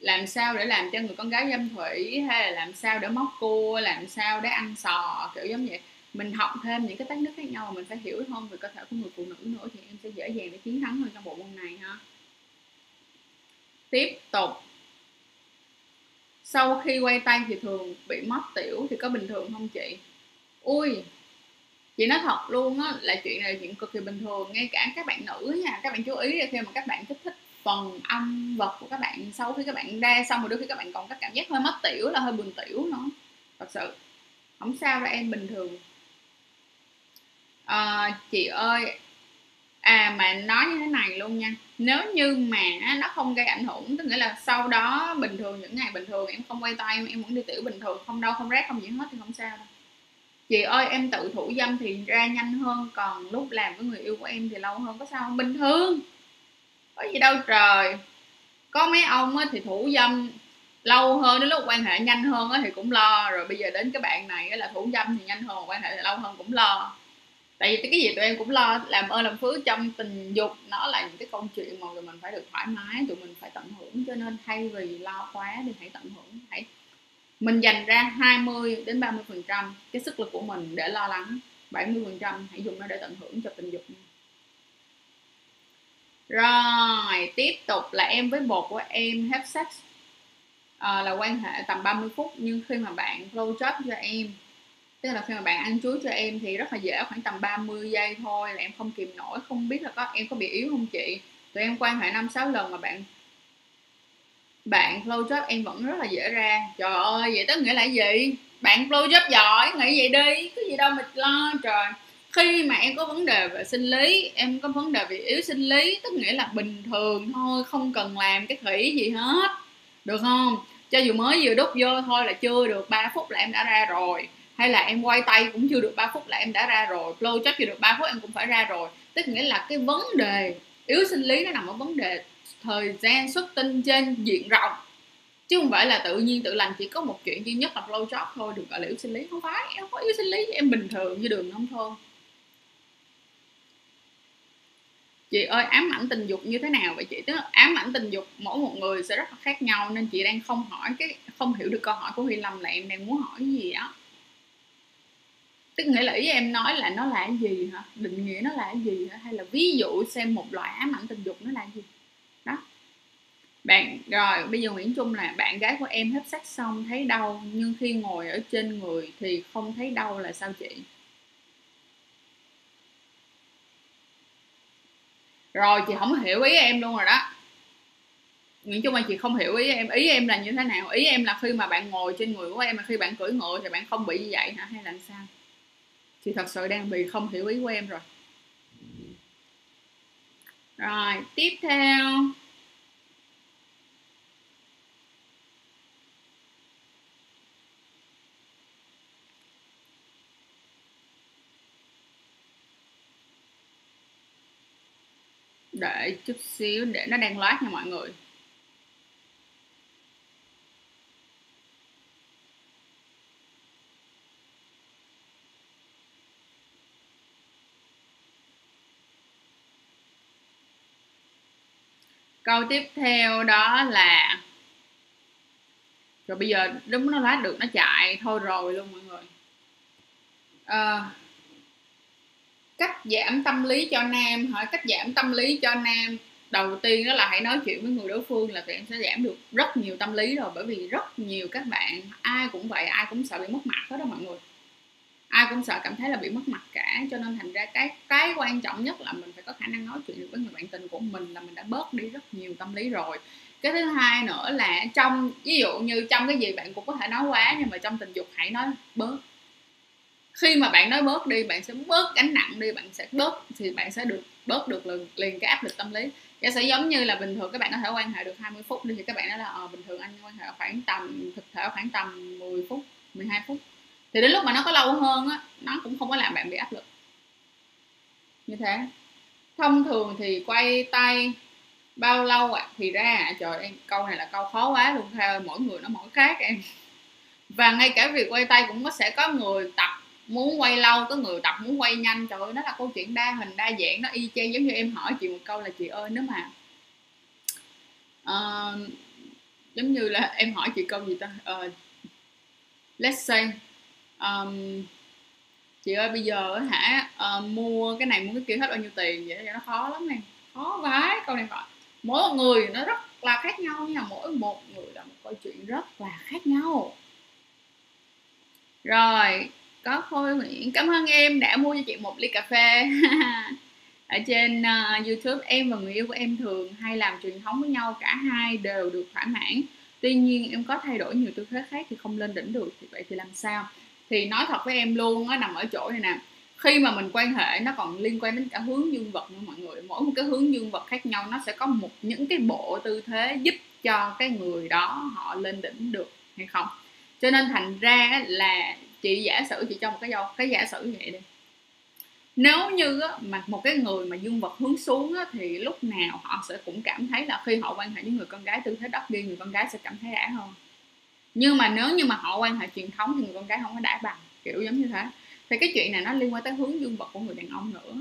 làm sao để làm cho người con gái dâm thủy? Hay là làm sao để móc cua? Làm sao để ăn sò? Kiểu giống vậy. Mình học thêm những cái technique khác nhau mình phải hiểu hơn về cơ thể của người phụ nữ nữa thì em sẽ dễ dàng để chiến thắng hơn trong bộ môn này ha. Tiếp tục. Sau khi quay tay thì thường bị mất tiểu thì có bình thường không chị? Ui, chị nói thật luôn á, là chuyện này là chuyện cực kỳ bình thường. Ngay cả các bạn nữ nha, các bạn chú ý là khi mà các bạn kích thích phần âm vật của các bạn sau khi các bạn ra xong rồi đôi khi các bạn còn có cảm giác hơi mất tiểu là hơi buồn tiểu nữa. Thật sự không sao đâu em bình thường. À, chị ơi à mà nói như thế này luôn nha. Nếu như mà nó không gây ảnh hưởng tức nghĩa là sau đó bình thường những ngày bình thường em không quay tay em vẫn đi tiểu bình thường không đau không rát không gì hết thì không sao đâu. Chị ơi em tự thủ dâm thì ra nhanh hơn còn lúc làm với người yêu của em thì lâu hơn có sao không? Bình thường có gì đâu trời. Có mấy ông thì thủ dâm lâu hơn, đến lúc quan hệ nhanh hơn thì cũng lo. Rồi bây giờ đến cái bạn này là thủ dâm thì nhanh hơn, quan hệ thì lâu hơn cũng lo. Tại vì cái gì tụi em cũng lo, làm ơn làm phước trong tình dục, nó là những cái câu chuyện mà tụi mình phải được thoải mái, tụi mình phải tận hưởng. Cho nên thay vì lo quá thì hãy tận hưởng, hãy mình dành ra 20 đến 30 phần trăm cái sức lực của mình để lo lắng. 70 phần trăm hãy dùng nó để tận hưởng cho tình dục. nha rồi tiếp tục là em với bột của em have sex à, ờ, là quan hệ tầm 30 phút nhưng khi mà bạn blow job cho em tức là khi mà bạn ăn chuối cho em thì rất là dễ khoảng tầm 30 giây thôi là em không kìm nổi không biết là có em có bị yếu không chị? Tụi em quan hệ năm sáu lần mà bạn bạn blow job em vẫn rất là dễ ra. Trời ơi vậy tức nghĩa là gì? Bạn blow job giỏi nghĩ vậy đi có gì đâu mà lo trời khi mà em có vấn đề về sinh lý, em có vấn đề về yếu sinh lý, tức nghĩa là bình thường thôi, không cần làm cái thủy gì hết. Được không? Cho dù mới vừa đút vô thôi là chưa được 3 phút là em đã ra rồi. Hay là em quay tay cũng chưa được 3 phút là em đã ra rồi. Blow chắc chưa được 3 phút em cũng phải ra rồi. Tức nghĩa là cái vấn đề yếu sinh lý nó nằm ở vấn đề thời gian xuất tinh trên diện rộng. Chứ không phải là tự nhiên tự lành chỉ có một chuyện duy nhất là blow job thôi, được gọi là yếu sinh lý. Không phải, em có yếu sinh lý em bình thường như đường nông thôn. Chị ơi, ám ảnh tình dục như thế nào vậy chị? Tức là ám ảnh tình dục mỗi một người sẽ rất là khác nhau nên chị đang không hỏi cái, không hiểu được câu hỏi của huy lâm là em đang muốn hỏi gì á. Tức nghĩa là ý em nói là nó là cái gì hả? Định nghĩa nó là cái gì hả? Hay là ví dụ xem một loại ám ảnh tình dục nó là gì? Đó. Bạn, rồi, bây giờ nguyễn trung là bạn gái của em hấp sắc xong thấy đau, nhưng khi ngồi ở trên người thì không thấy đau là sao chị? Rồi, chị không hiểu ý em luôn rồi đó. Nguyễn Trung là chị không hiểu ý em. Ý em là như thế nào? Ý em là khi mà bạn ngồi trên người của em mà khi bạn cưỡi ngựa thì bạn không bị như vậy hả? Hay là sao? Chị thật sự đang bị không hiểu ý của em rồi. Rồi, tiếp theo. Để chút xíu để nó đang loát nha mọi người. Câu tiếp theo đó là rồi bây giờ đúng nó lát được nó chạy thôi rồi luôn mọi người. À, cách giảm tâm lý cho nam hỏi cách giảm tâm lý cho nam. Đầu tiên đó là hãy nói chuyện với người đối phương là tụi em sẽ giảm được rất nhiều tâm lý rồi, bởi vì rất nhiều các bạn, ai cũng vậy, ai cũng sợ bị mất mặt hết đó mọi người. Ai cũng sợ cảm thấy là bị mất mặt cả, cho nên thành ra cái cái quan trọng nhất là mình phải có khả năng nói chuyện được với người bạn tình của mình là mình đã bớt đi rất nhiều tâm lý rồi. Cái thứ hai nữa là trong, ví dụ như trong cái gì bạn cũng có thể nói quá, nhưng mà trong tình dục hãy nói bớt khi mà bạn nói bớt đi bạn sẽ bớt gánh nặng đi bạn sẽ bớt thì bạn sẽ được bớt được liền, liền cái áp lực tâm lý. Nó sẽ giống như là bình thường các bạn có thể quan hệ được 20 phút đi thì các bạn nói là ờ, bình thường anh quan hệ khoảng tầm thực thể khoảng tầm 10 phút 12 phút. Thì đến lúc mà nó có lâu hơn á nó cũng không có làm bạn bị áp lực. Như thế. Thông thường thì quay tay bao lâu ạ? À? thì ra à trời em câu này là câu khó quá luôn theo mỗi người nó mỗi khác em. Và ngay cả việc quay tay cũng có sẽ có người tập muốn quay lâu có người tập muốn quay nhanh. Trời ơi nó là câu chuyện đa hình đa dạng. Nó y chang giống như em hỏi chị một câu là chị ơi nếu mà uh, giống như là em hỏi chị câu gì ta? Uh, let's say um, chị ơi bây giờ hả uh, mua cái này mua cái kia hết bao nhiêu tiền vậy? Nó khó lắm em. Khó vái câu này gọi mỗi một người nó rất là khác nhau nha. Mỗi một người là một câu chuyện rất là khác nhau. Rồi có khôi nguyễn. Cảm ơn em đã mua cho chị một ly cà phê. Ở trên uh, youtube em và người yêu của em thường hay làm truyền thống với nhau cả hai đều được thỏa mãn. Tuy nhiên em có thay đổi nhiều tư thế khác thì không lên đỉnh được thì vậy thì làm sao? Thì nói thật với em luôn nó nằm ở chỗ này nè. Khi mà mình quan hệ nó còn liên quan đến cả hướng dương vật nữa mọi người. Mỗi một cái hướng dương vật khác nhau nó sẽ có một những cái bộ tư thế giúp cho cái người đó họ lên đỉnh được hay không? Cho nên thành ra là chị giả sử chị cho một cái dâu cái giả sử vậy đi. Nếu như á, mà một cái người mà dương vật hướng xuống á, thì lúc nào họ sẽ cũng cảm thấy là khi họ quan hệ với người con gái tư thế đắp đi người con gái sẽ cảm thấy đã hơn. Nhưng mà nếu như mà họ quan hệ truyền thống thì người con gái không có đã bằng kiểu giống như thế. Thì cái chuyện này nó liên quan tới hướng dương vật của người đàn ông nữa.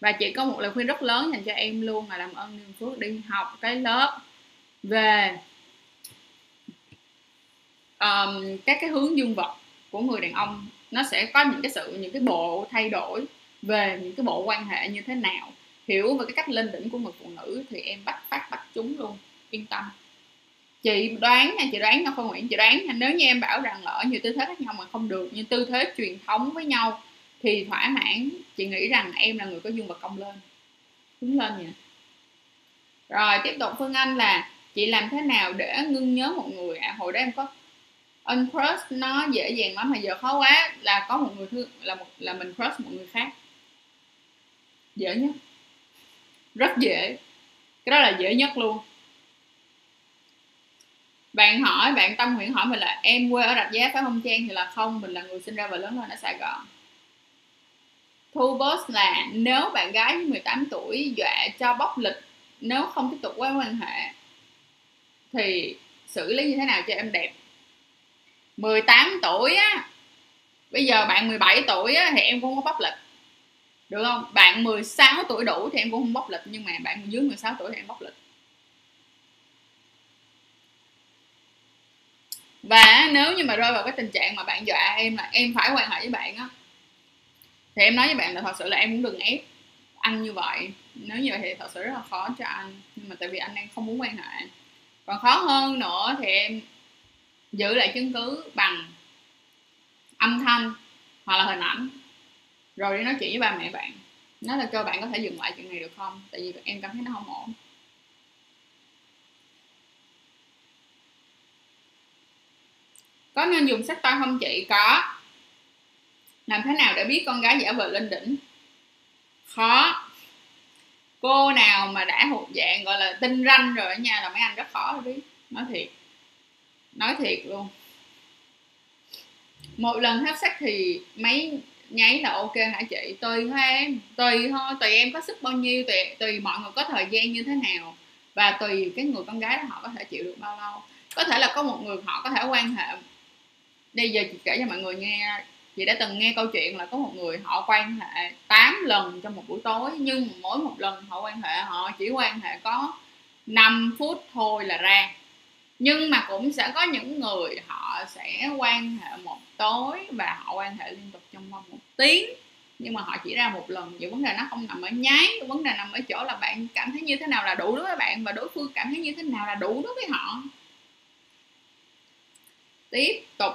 Và chị có một lời khuyên rất lớn dành cho em luôn là làm ơn niềm phước đi học cái lớp về um, các cái hướng dương vật của người đàn ông, nó sẽ có những cái sự, những cái bộ thay đổi về những cái bộ quan hệ như thế nào. Hiểu về cái cách lên đỉnh của người phụ nữ thì em bắt phát bắt chúng luôn, yên tâm. Chị đoán nha, chị đoán nha không nguyện chị đoán nha. Nếu như em bảo rằng là ở nhiều tư thế khác nhau mà không được, như tư thế truyền thống với nhau, thì thỏa mãn, chị nghĩ rằng em là người có dương vật cong lên. Đứng lên nhỉ rồi, tiếp tục phương anh là, chị làm thế nào để ngưng nhớ một người à hồi đó em có uncrush nó dễ dàng lắm mà giờ khó quá. Là có một người thương, là một, là mình crush một người khác. Dễ nhất. Rất dễ. Cái đó là dễ nhất luôn. Bạn hỏi, bạn tâm nguyện hỏi mình là em quê ở rạch giá phải không trang? Thì là không, mình là người sinh ra và lớn lên ở sài gòn. Thu boss là nếu bạn gái 18 tuổi dọa cho bóc lịch, nếu không tiếp tục quan quan hệ, thì xử lý như thế nào cho em đẹp? 18 tuổi á. Bây giờ bạn 17 tuổi á thì em cũng có bóc lịch được không? Bạn 16 tuổi đủ thì em cũng không bóc lịch nhưng mà bạn dưới 16 tuổi thì em bóc lịch và nếu như mà rơi vào cái tình trạng mà bạn dọa em là em phải quan hệ với bạn á, thì em nói với bạn là thật sự là em cũng đừng ép anh như vậy. Nếu như vậy thì thật sự rất là khó cho anh, nhưng mà tại vì anh đang không muốn quan hệ. Còn khó hơn nữa thì em giữ lại chứng cứ bằng âm thanh hoặc là hình ảnh. Rồi đi nói chuyện với ba mẹ bạn, nói là cho bạn có thể dừng lại chuyện này được không? Tại vì em cảm thấy nó không ổn. Có nên dùng sách tay không chị? Có. Làm thế nào để biết con gái giả vờ lên đỉnh? Khó. Cô nào mà đã hụt dạng gọi là tinh ranh rồi ở nhà là mấy anh rất khó biết nói thiệt nói thiệt luôn. Một lần hấp sắc thì mấy nháy là ok hả chị? Tùy thôi em. Tùy thôi, tùy em có sức bao nhiêu, tùy tùy mọi người có thời gian như thế nào. Và tùy cái người con gái đó họ có thể chịu được bao lâu. Có thể là có một người họ có thể quan hệ. Bây giờ chị kể cho mọi người nghe. Chị đã từng nghe câu chuyện là có một người họ quan hệ 8 lần trong một buổi tối, nhưng mỗi một lần họ quan hệ, họ chỉ quan hệ có 5 phút thôi là ra nhưng mà cũng sẽ có những người họ sẽ quan hệ một tối và họ quan hệ liên tục trong vòng một tiếng. Nhưng mà họ chỉ ra một lần vậy vấn đề nó không nằm ở nháy, vấn đề nằm ở chỗ là bạn cảm thấy như thế nào là đủ đối với bạn và đối phương cảm thấy như thế nào là đủ đối với họ. Tiếp tục.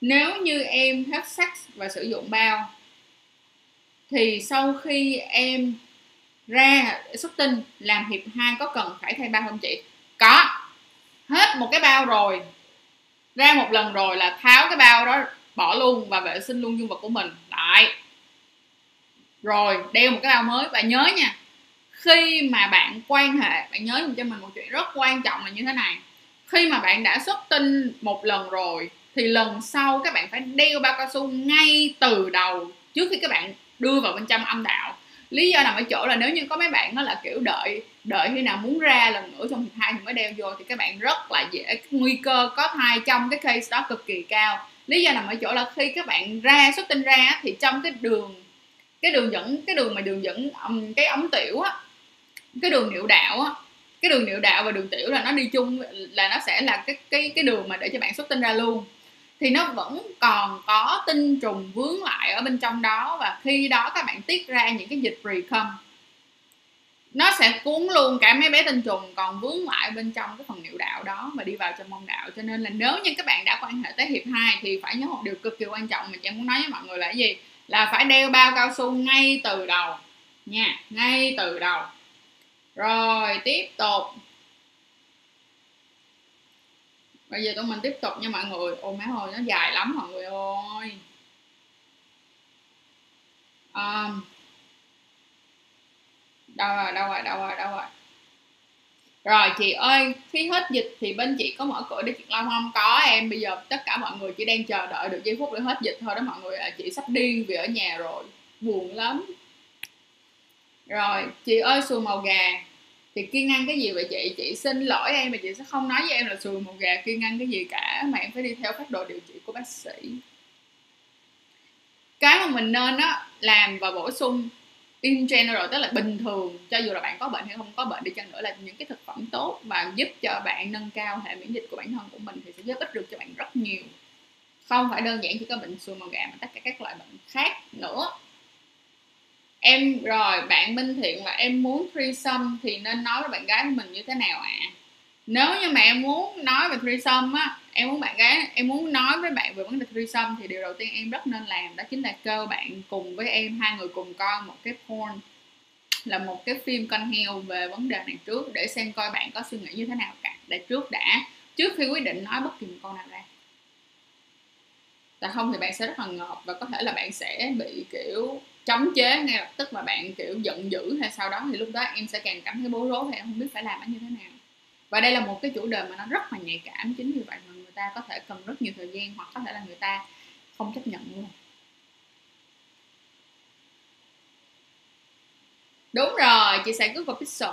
Nếu như em hết sex và sử dụng bao, thì sau khi em ra xuất tinh, làm hiệp hai có cần phải thay bao không chị? Có. Hết một cái bao rồi. Ra một lần rồi là tháo cái bao đó, bỏ luôn và vệ sinh luôn dương vật của mình. Lại rồi, đeo một cái bao mới. Và nhớ nha, khi mà bạn quan hệ, bạn nhớ cho mình một chuyện rất quan trọng là như thế này. Khi mà bạn đã xuất tinh một lần rồi, thì lần sau các bạn phải đeo bao cao su ngay từ đầu trước khi các bạn đưa vào bên trong âm đạo. Lý do nằm ở chỗ là nếu như có mấy bạn nó là kiểu đợi đợi khi nào muốn ra lần nữa trong hiệp hai thì mới đeo vô thì các bạn rất là dễ, nguy cơ có thai trong cái case đó cực kỳ cao. Lý do nằm ở chỗ là khi các bạn ra, xuất tinh ra thì trong cái đường cái đường dẫn, cái đường mà đường dẫn cái ống tiểu á, cái đường niệu đạo á, cái đường niệu đạo và đường tiểu là nó đi chung, là nó sẽ là cái cái cái đường mà để cho bạn xuất tinh ra luôn. Thì nó vẫn còn có tinh trùng vướng lại ở bên trong đó và khi đó các bạn tiết ra những cái dịch precum nó sẽ cuốn luôn cả mấy bé tinh trùng còn vướng lại bên trong cái phần niệu đạo đó và đi vào trong mông đạo. Cho nên là nếu như các bạn đã quan hệ tới hiệp 2 thì phải nhớ một điều cực kỳ quan trọng mà chị muốn nói với mọi người là cái gì? Là phải đeo bao cao su ngay từ đầu nha ngay từ đầu. Rồi tiếp tục. Bây giờ tụi mình tiếp tục nha mọi người. Ôi má ơi nó dài lắm mọi người ơi. Um, đâu rồi đâu rồi đâu rồi đâu rồi. Rồi chị ơi khi hết dịch thì bên chị có mở cửa để chuyện long không? Có em bây giờ tất cả mọi người chỉ đang chờ đợi được giây phút để hết dịch thôi đó mọi người à, chị sắp điên vì ở nhà rồi buồn lắm. Rồi chị ơi xù màu gà. Thì kiên ăn cái gì vậy chị? Chị xin lỗi em mà chị sẽ không nói với em là xùi màu gà kiên ăn cái gì cả mà em phải đi theo phác đồ điều trị của bác sĩ. Cái mà mình nên á làm và bổ sung in general, tức là bình thường, cho dù là bạn có bệnh hay không có bệnh đi chăng nữa, là những cái thực phẩm tốt và giúp cho bạn nâng cao hệ miễn dịch của bản thân của mình thì sẽ giúp ích được cho bạn rất nhiều không phải đơn giản chỉ có bệnh xùi màu gà mà tất cả các loại bệnh khác nữa em, rồi, bạn minh thiện là em muốn threesome thì nên nói với bạn gái của mình như thế nào ạ à? nếu như mà em muốn nói về threesome á em muốn bạn gái, em muốn nói với bạn về vấn đề threesome thì điều đầu tiên em rất nên làm đó chính là kêu bạn cùng với em, hai người cùng coi một cái porn, là một cái phim con heo về vấn đề này trước để xem coi bạn có suy nghĩ như thế nào cả. Để trước đã, trước khi quyết định nói bất kỳ một câu nào ra. Tại không thì bạn sẽ rất là ngợp và có thể là bạn sẽ bị, kiểu, chống chế ngay lập tức mà bạn, kiểu, giận dữ hay sau đó. Thì lúc đó em sẽ càng cảm thấy bối rối và em không biết phải làm nó như thế nào. Và đây là một cái chủ đề mà nó rất là nhạy cảm, chính vì vậy mà ta có thể cần rất nhiều thời gian hoặc có thể là người ta không chấp nhận luôn. Đúng rồi, chị sẽ cứ vào pixel.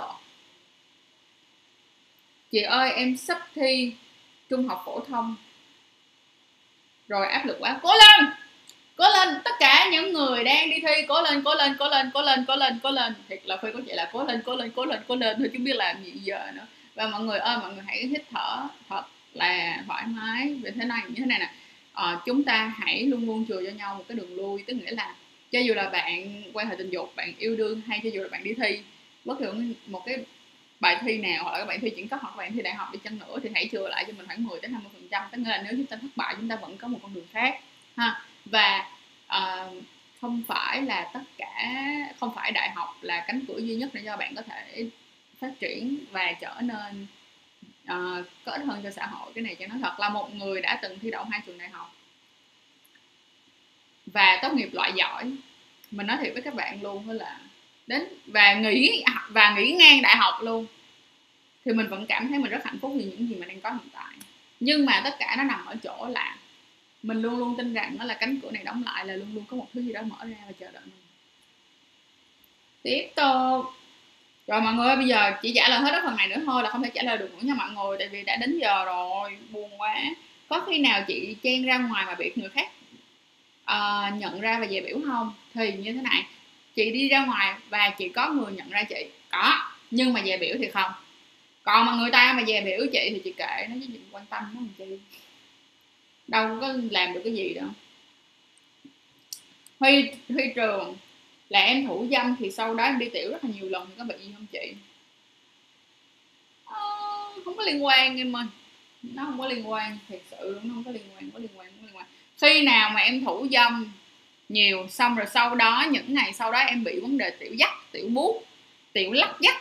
Chị ơi, em sắp thi trung học phổ thông. Rồi áp lực quá. Cố lên! Cố lên! Tất cả những người đang đi thi, cố lên cố lên cố lên cố lên cố lên cố lên. Thiệt là phi có chị là cố lên cố lên cố lên cố lên. Thôi chứ biết làm gì giờ nữa. Và mọi người ơi, mọi người hãy hít thở thật là thoải mái về thế này như thế này nè. À, chúng ta hãy luôn luôn chừa cho nhau một cái đường lui tức nghĩa là cho dù là bạn quan hệ tình dục bạn yêu đương hay cho dù là bạn đi thi bất cứ một cái bài thi nào hoặc là các bạn thi chuyển cấp hoặc bạn thi đại học đi chăng nữa thì hãy chừa lại cho mình khoảng 10 đến 20 phần trăm. Tức nghĩa là nếu chúng ta thất bại chúng ta vẫn có một con đường khác ha. Và uh, không phải là tất cả không phải đại học là cánh cửa duy nhất để cho bạn có thể phát triển và trở nên uh, có ích hơn cho xã hội cái này cho nó thật là một người đã từng thi đậu hai trường đại học. Và tốt nghiệp loại giỏi. Mình nói thiệt với các bạn luôn đó là đến và nghỉ và nghỉ ngang đại học luôn. Thì mình vẫn cảm thấy mình rất hạnh phúc vì những gì mình đang có hiện tại. Nhưng mà tất cả nó nằm ở chỗ là mình luôn luôn tin rằng nó là cánh cửa này đóng lại là luôn luôn có một thứ gì đó mở ra và chờ đợi mình. Tiếp tục rồi mọi người ơi bây giờ chỉ trả lời hết cái phần này nữa thôi là không thể trả lời được nữa nha mọi người tại vì đã đến giờ rồi buồn quá. Có khi nào chị chen ra ngoài mà bị người khác uh, nhận ra và dè biểu không? Thì như thế này chị đi ra ngoài và chị có người nhận ra chị. Có nhưng mà dè biểu thì không. Còn mà người ta mà dè biểu chị thì chị kệ nó chứ chị quan tâm nó làm chi. Đâu có làm được cái gì đâu. Huy huy trường là em thủ dâm thì sau đó em đi tiểu rất là nhiều lần thì có bị gì không chị? À, không có liên quan em ơi. Nó không có liên quan thật sự nó không có liên quan không có liên quan không có liên quan. Khi nào mà em thủ dâm nhiều xong rồi sau đó những ngày sau đó em bị vấn đề tiểu dắt tiểu bút tiểu lắc dắt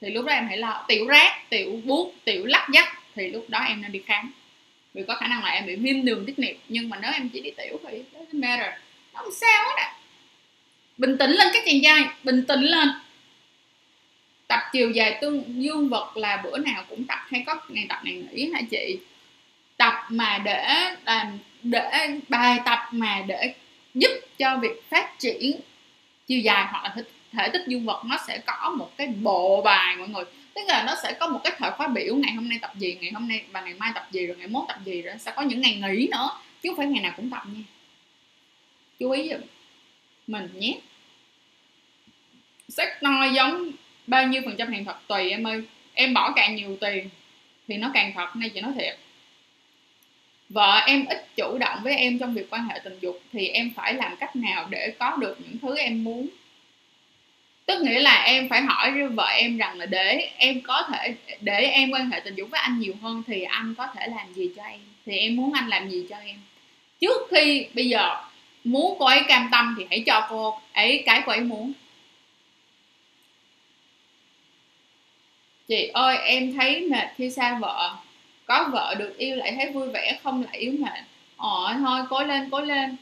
thì lúc đó em hãy lo. Tiểu rác tiểu bút tiểu lắc dắt thì lúc đó em nên đi khám. Vì có khả năng là em bị viêm đường tiết niệu nhưng mà nếu em chỉ đi tiểu thì nó matter. Nó không sao hết ạ bình tĩnh lên các chàng trai, bình tĩnh lên. Tập chiều dài tương dương vật là bữa nào cũng tập, hay có ngày tập này nghỉ hả chị? Tập mà để làm để bài tập mà để giúp cho việc phát triển chiều dài hoặc là thể tích dương vật, nó sẽ có một cái bộ bài mọi người. Tức là nó sẽ có một cái thời khóa biểu, ngày hôm nay tập gì, ngày hôm nay và ngày mai tập gì, rồi ngày mốt tập gì, rồi sẽ có những ngày nghỉ nữa, chứ không phải ngày nào cũng tập nha. Chú ý giùm mình nhé. Sex noi giống bao nhiêu phần trăm hàng thật tùy em ơi. Em bỏ càng nhiều tiền thì nó càng thật, nay chị nói thiệt. Vợ em ít chủ động với em trong việc quan hệ tình dục thì em phải làm cách nào để có được những thứ em muốn. Tức nghĩa là em phải hỏi với vợ em rằng là để em có thể, để em quan hệ tình dục với anh nhiều hơn thì anh có thể làm gì cho em? Thì em muốn anh làm gì cho em? Trước khi bây giờ muốn cô ấy cam tâm thì hãy cho cô ấy cái cô ấy muốn. Chị ơi, em thấy mệt khi xa vợ. Có vợ được yêu lại thấy vui vẻ, không lại yếu mệt. Ờ thôi, cố lên cố lên.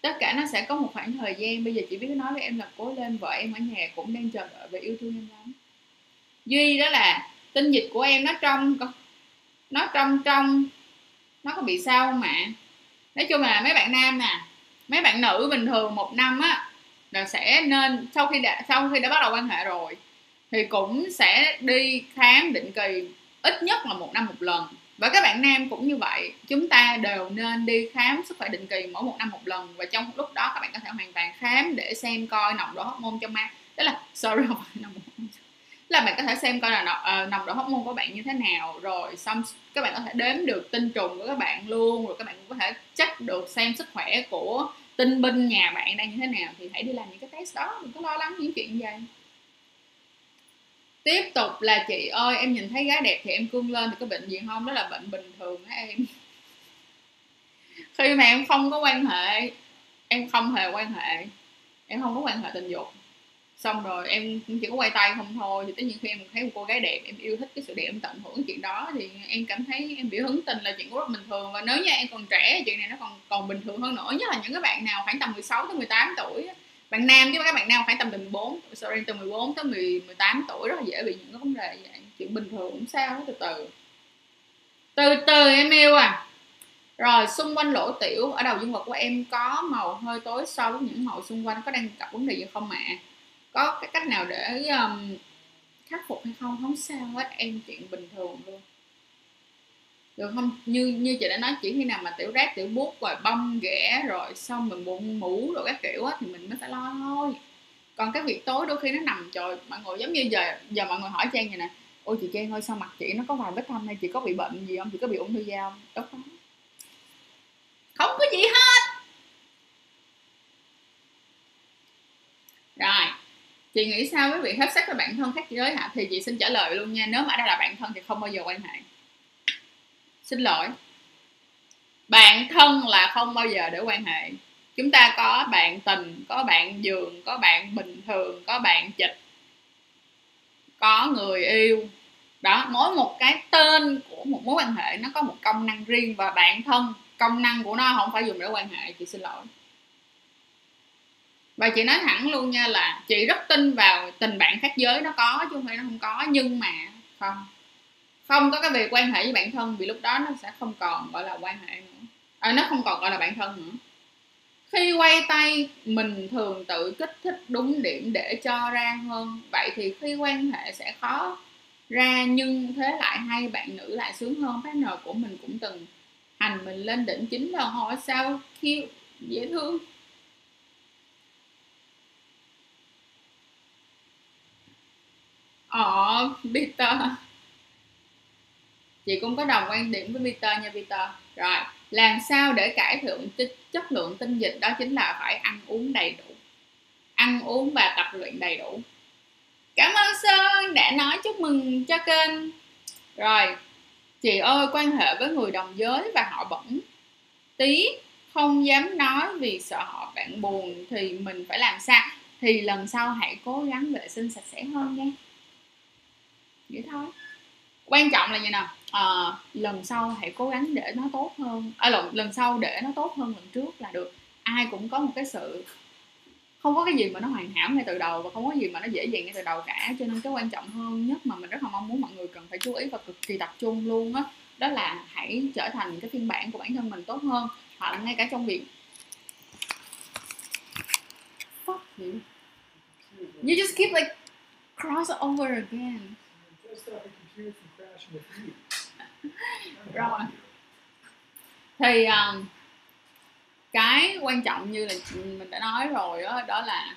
Tất cả nó sẽ có một khoảng thời gian. Bây giờ chỉ biết nói với em là cố lên, vợ em ở nhà cũng đang chờ đợi và yêu thương em lắm. Duy đó là tinh dịch của em, nó trong nó trong trong, nó có bị sao không ạ nói chung là mấy bạn nam nè mấy bạn nữ bình thường một năm á, là sẽ nên, sau khi đã, sau khi đã bắt đầu quan hệ rồi, thì cũng sẽ đi khám định kỳ ít nhất là một năm một lần. Và các bạn nam cũng như vậy, chúng ta đều nên đi khám sức khỏe định kỳ mỗi một năm một lần. Và trong lúc đó các bạn có thể hoàn toàn khám để xem coi nồng độ hormone trong máu đó là, sorry, không phải nồng độ là bạn có thể xem coi là uh, nồng độ hormone của bạn như thế nào rồi xong các bạn có thể đếm được tinh trùng của các bạn luôn rồi các bạn cũng có thể check được xem sức khỏe của tinh binh nhà bạn đang như thế nào. Thì hãy đi làm những cái test đó đừng có lo lắng những chuyện vậy. Tiếp tục là chị ơi em nhìn thấy gái đẹp thì em cương lên thì có bệnh gì không? Đó là bệnh bình thường á em. Khi mà em không có quan hệ em không hề quan hệ em không có quan hệ tình dục xong rồi em chỉ có quay tay không thôi thì tất nhiên khi em thấy một cô gái đẹp em yêu thích cái sự đẹp em tận hưởng chuyện đó thì em cảm thấy em bị hứng tình là chuyện rất bình thường. Và nếu như em còn trẻ chuyện này nó còn còn bình thường hơn nữa. Nhất là những cái bạn nào khoảng tầm 16 tới 18 tuổi bạn nam chứ các bạn nam khoảng tầm từ 14 sorry từ 14 tới 10, 18 tuổi rất là dễ bị những cái vấn đề vậy chuyện bình thường cũng sao từ từ. Từ từ em yêu à. Rồi xung quanh lỗ tiểu ở đầu dương vật của em có màu hơi tối so với những màu xung quanh có đang gặp vấn đề gì không ạ? à? Có cái cách nào để um, khắc phục hay không? Không sao hết em chuyện bình thường luôn. Được không? Như như chị đã nói chỉ khi nào mà tiểu rác tiểu bút rồi bông ghẻ rồi xong mình bụng mũ rồi các kiểu á thì mình mới phải lo thôi. Còn cái việc tối đôi khi nó nằm trời mọi người giống như giờ giờ mọi người hỏi trang vậy nè ôi chị trang ơi sao mặt chị nó có vài vết thâm hay chị có bị bệnh gì không? Chị có bị ung thư da không? Đó không có gì hết rồi chị nghĩ sao với việc hết sắc với bạn thân khác giới hả thì chị xin trả lời luôn nha, nếu mà đã là bạn thân thì không bao giờ quan hệ. Xin lỗi. Bạn thân là không bao giờ để quan hệ. Chúng ta có bạn tình, có bạn giường có bạn bình thường, có bạn chịch, có người yêu. Đó, mỗi một cái tên của một mối quan hệ nó có một công năng riêng và bạn thân, công năng của nó không phải dùng để quan hệ, chị xin lỗi và chị nói thẳng luôn nha là chị rất tin vào tình bạn khác giới nó có chứ không phải nó không có nhưng mà không không có cái việc quan hệ với bạn thân vì lúc đó nó sẽ không còn gọi là quan hệ nữa. À, nó không còn gọi là bạn thân nữa. Khi quay tay mình thường tự kích thích đúng điểm để cho ra hơn. Vậy thì khi quan hệ sẽ khó ra nhưng thế lại hay bạn nữ lại sướng hơn. Partner của mình cũng từng hành mình lên đỉnh chính là hỏi sao cute dễ thương. Ờ Peter. Chị cũng có đồng quan điểm với Peter nha, Peter. Rồi, làm sao để cải thiện chất lượng tinh dịch đó chính là phải ăn uống đầy đủ. Ăn uống và tập luyện đầy đủ. Cảm ơn sơn đã nói chúc mừng cho kênh. Rồi, chị ơi, quan hệ với người đồng giới và họ bẩn. Tí, không dám nói vì sợ họ bạn buồn thì mình phải làm sao? Thì lần sau hãy cố gắng vệ sinh sạch sẽ hơn nha vậy thôi. Quan trọng là như nào? À, lần sau hãy cố gắng để nó tốt hơn. À, lần, lần sau để nó tốt hơn lần trước là được. Ai cũng có một cái sự không có cái gì mà nó hoàn hảo ngay từ đầu và không có gì mà nó dễ dàng ngay từ đầu cả. Cho nên cái quan trọng hơn nhất mà mình rất là mong muốn mọi người cần phải chú ý và cực kỳ tập trung luôn á đó, đó là hãy trở thành cái phiên bản của bản thân mình tốt hơn hoặc là ngay cả trong việc fuck you. You just keep like cross over again. rồi. Thì um, cái quan trọng như là mình đã nói rồi đó, đó là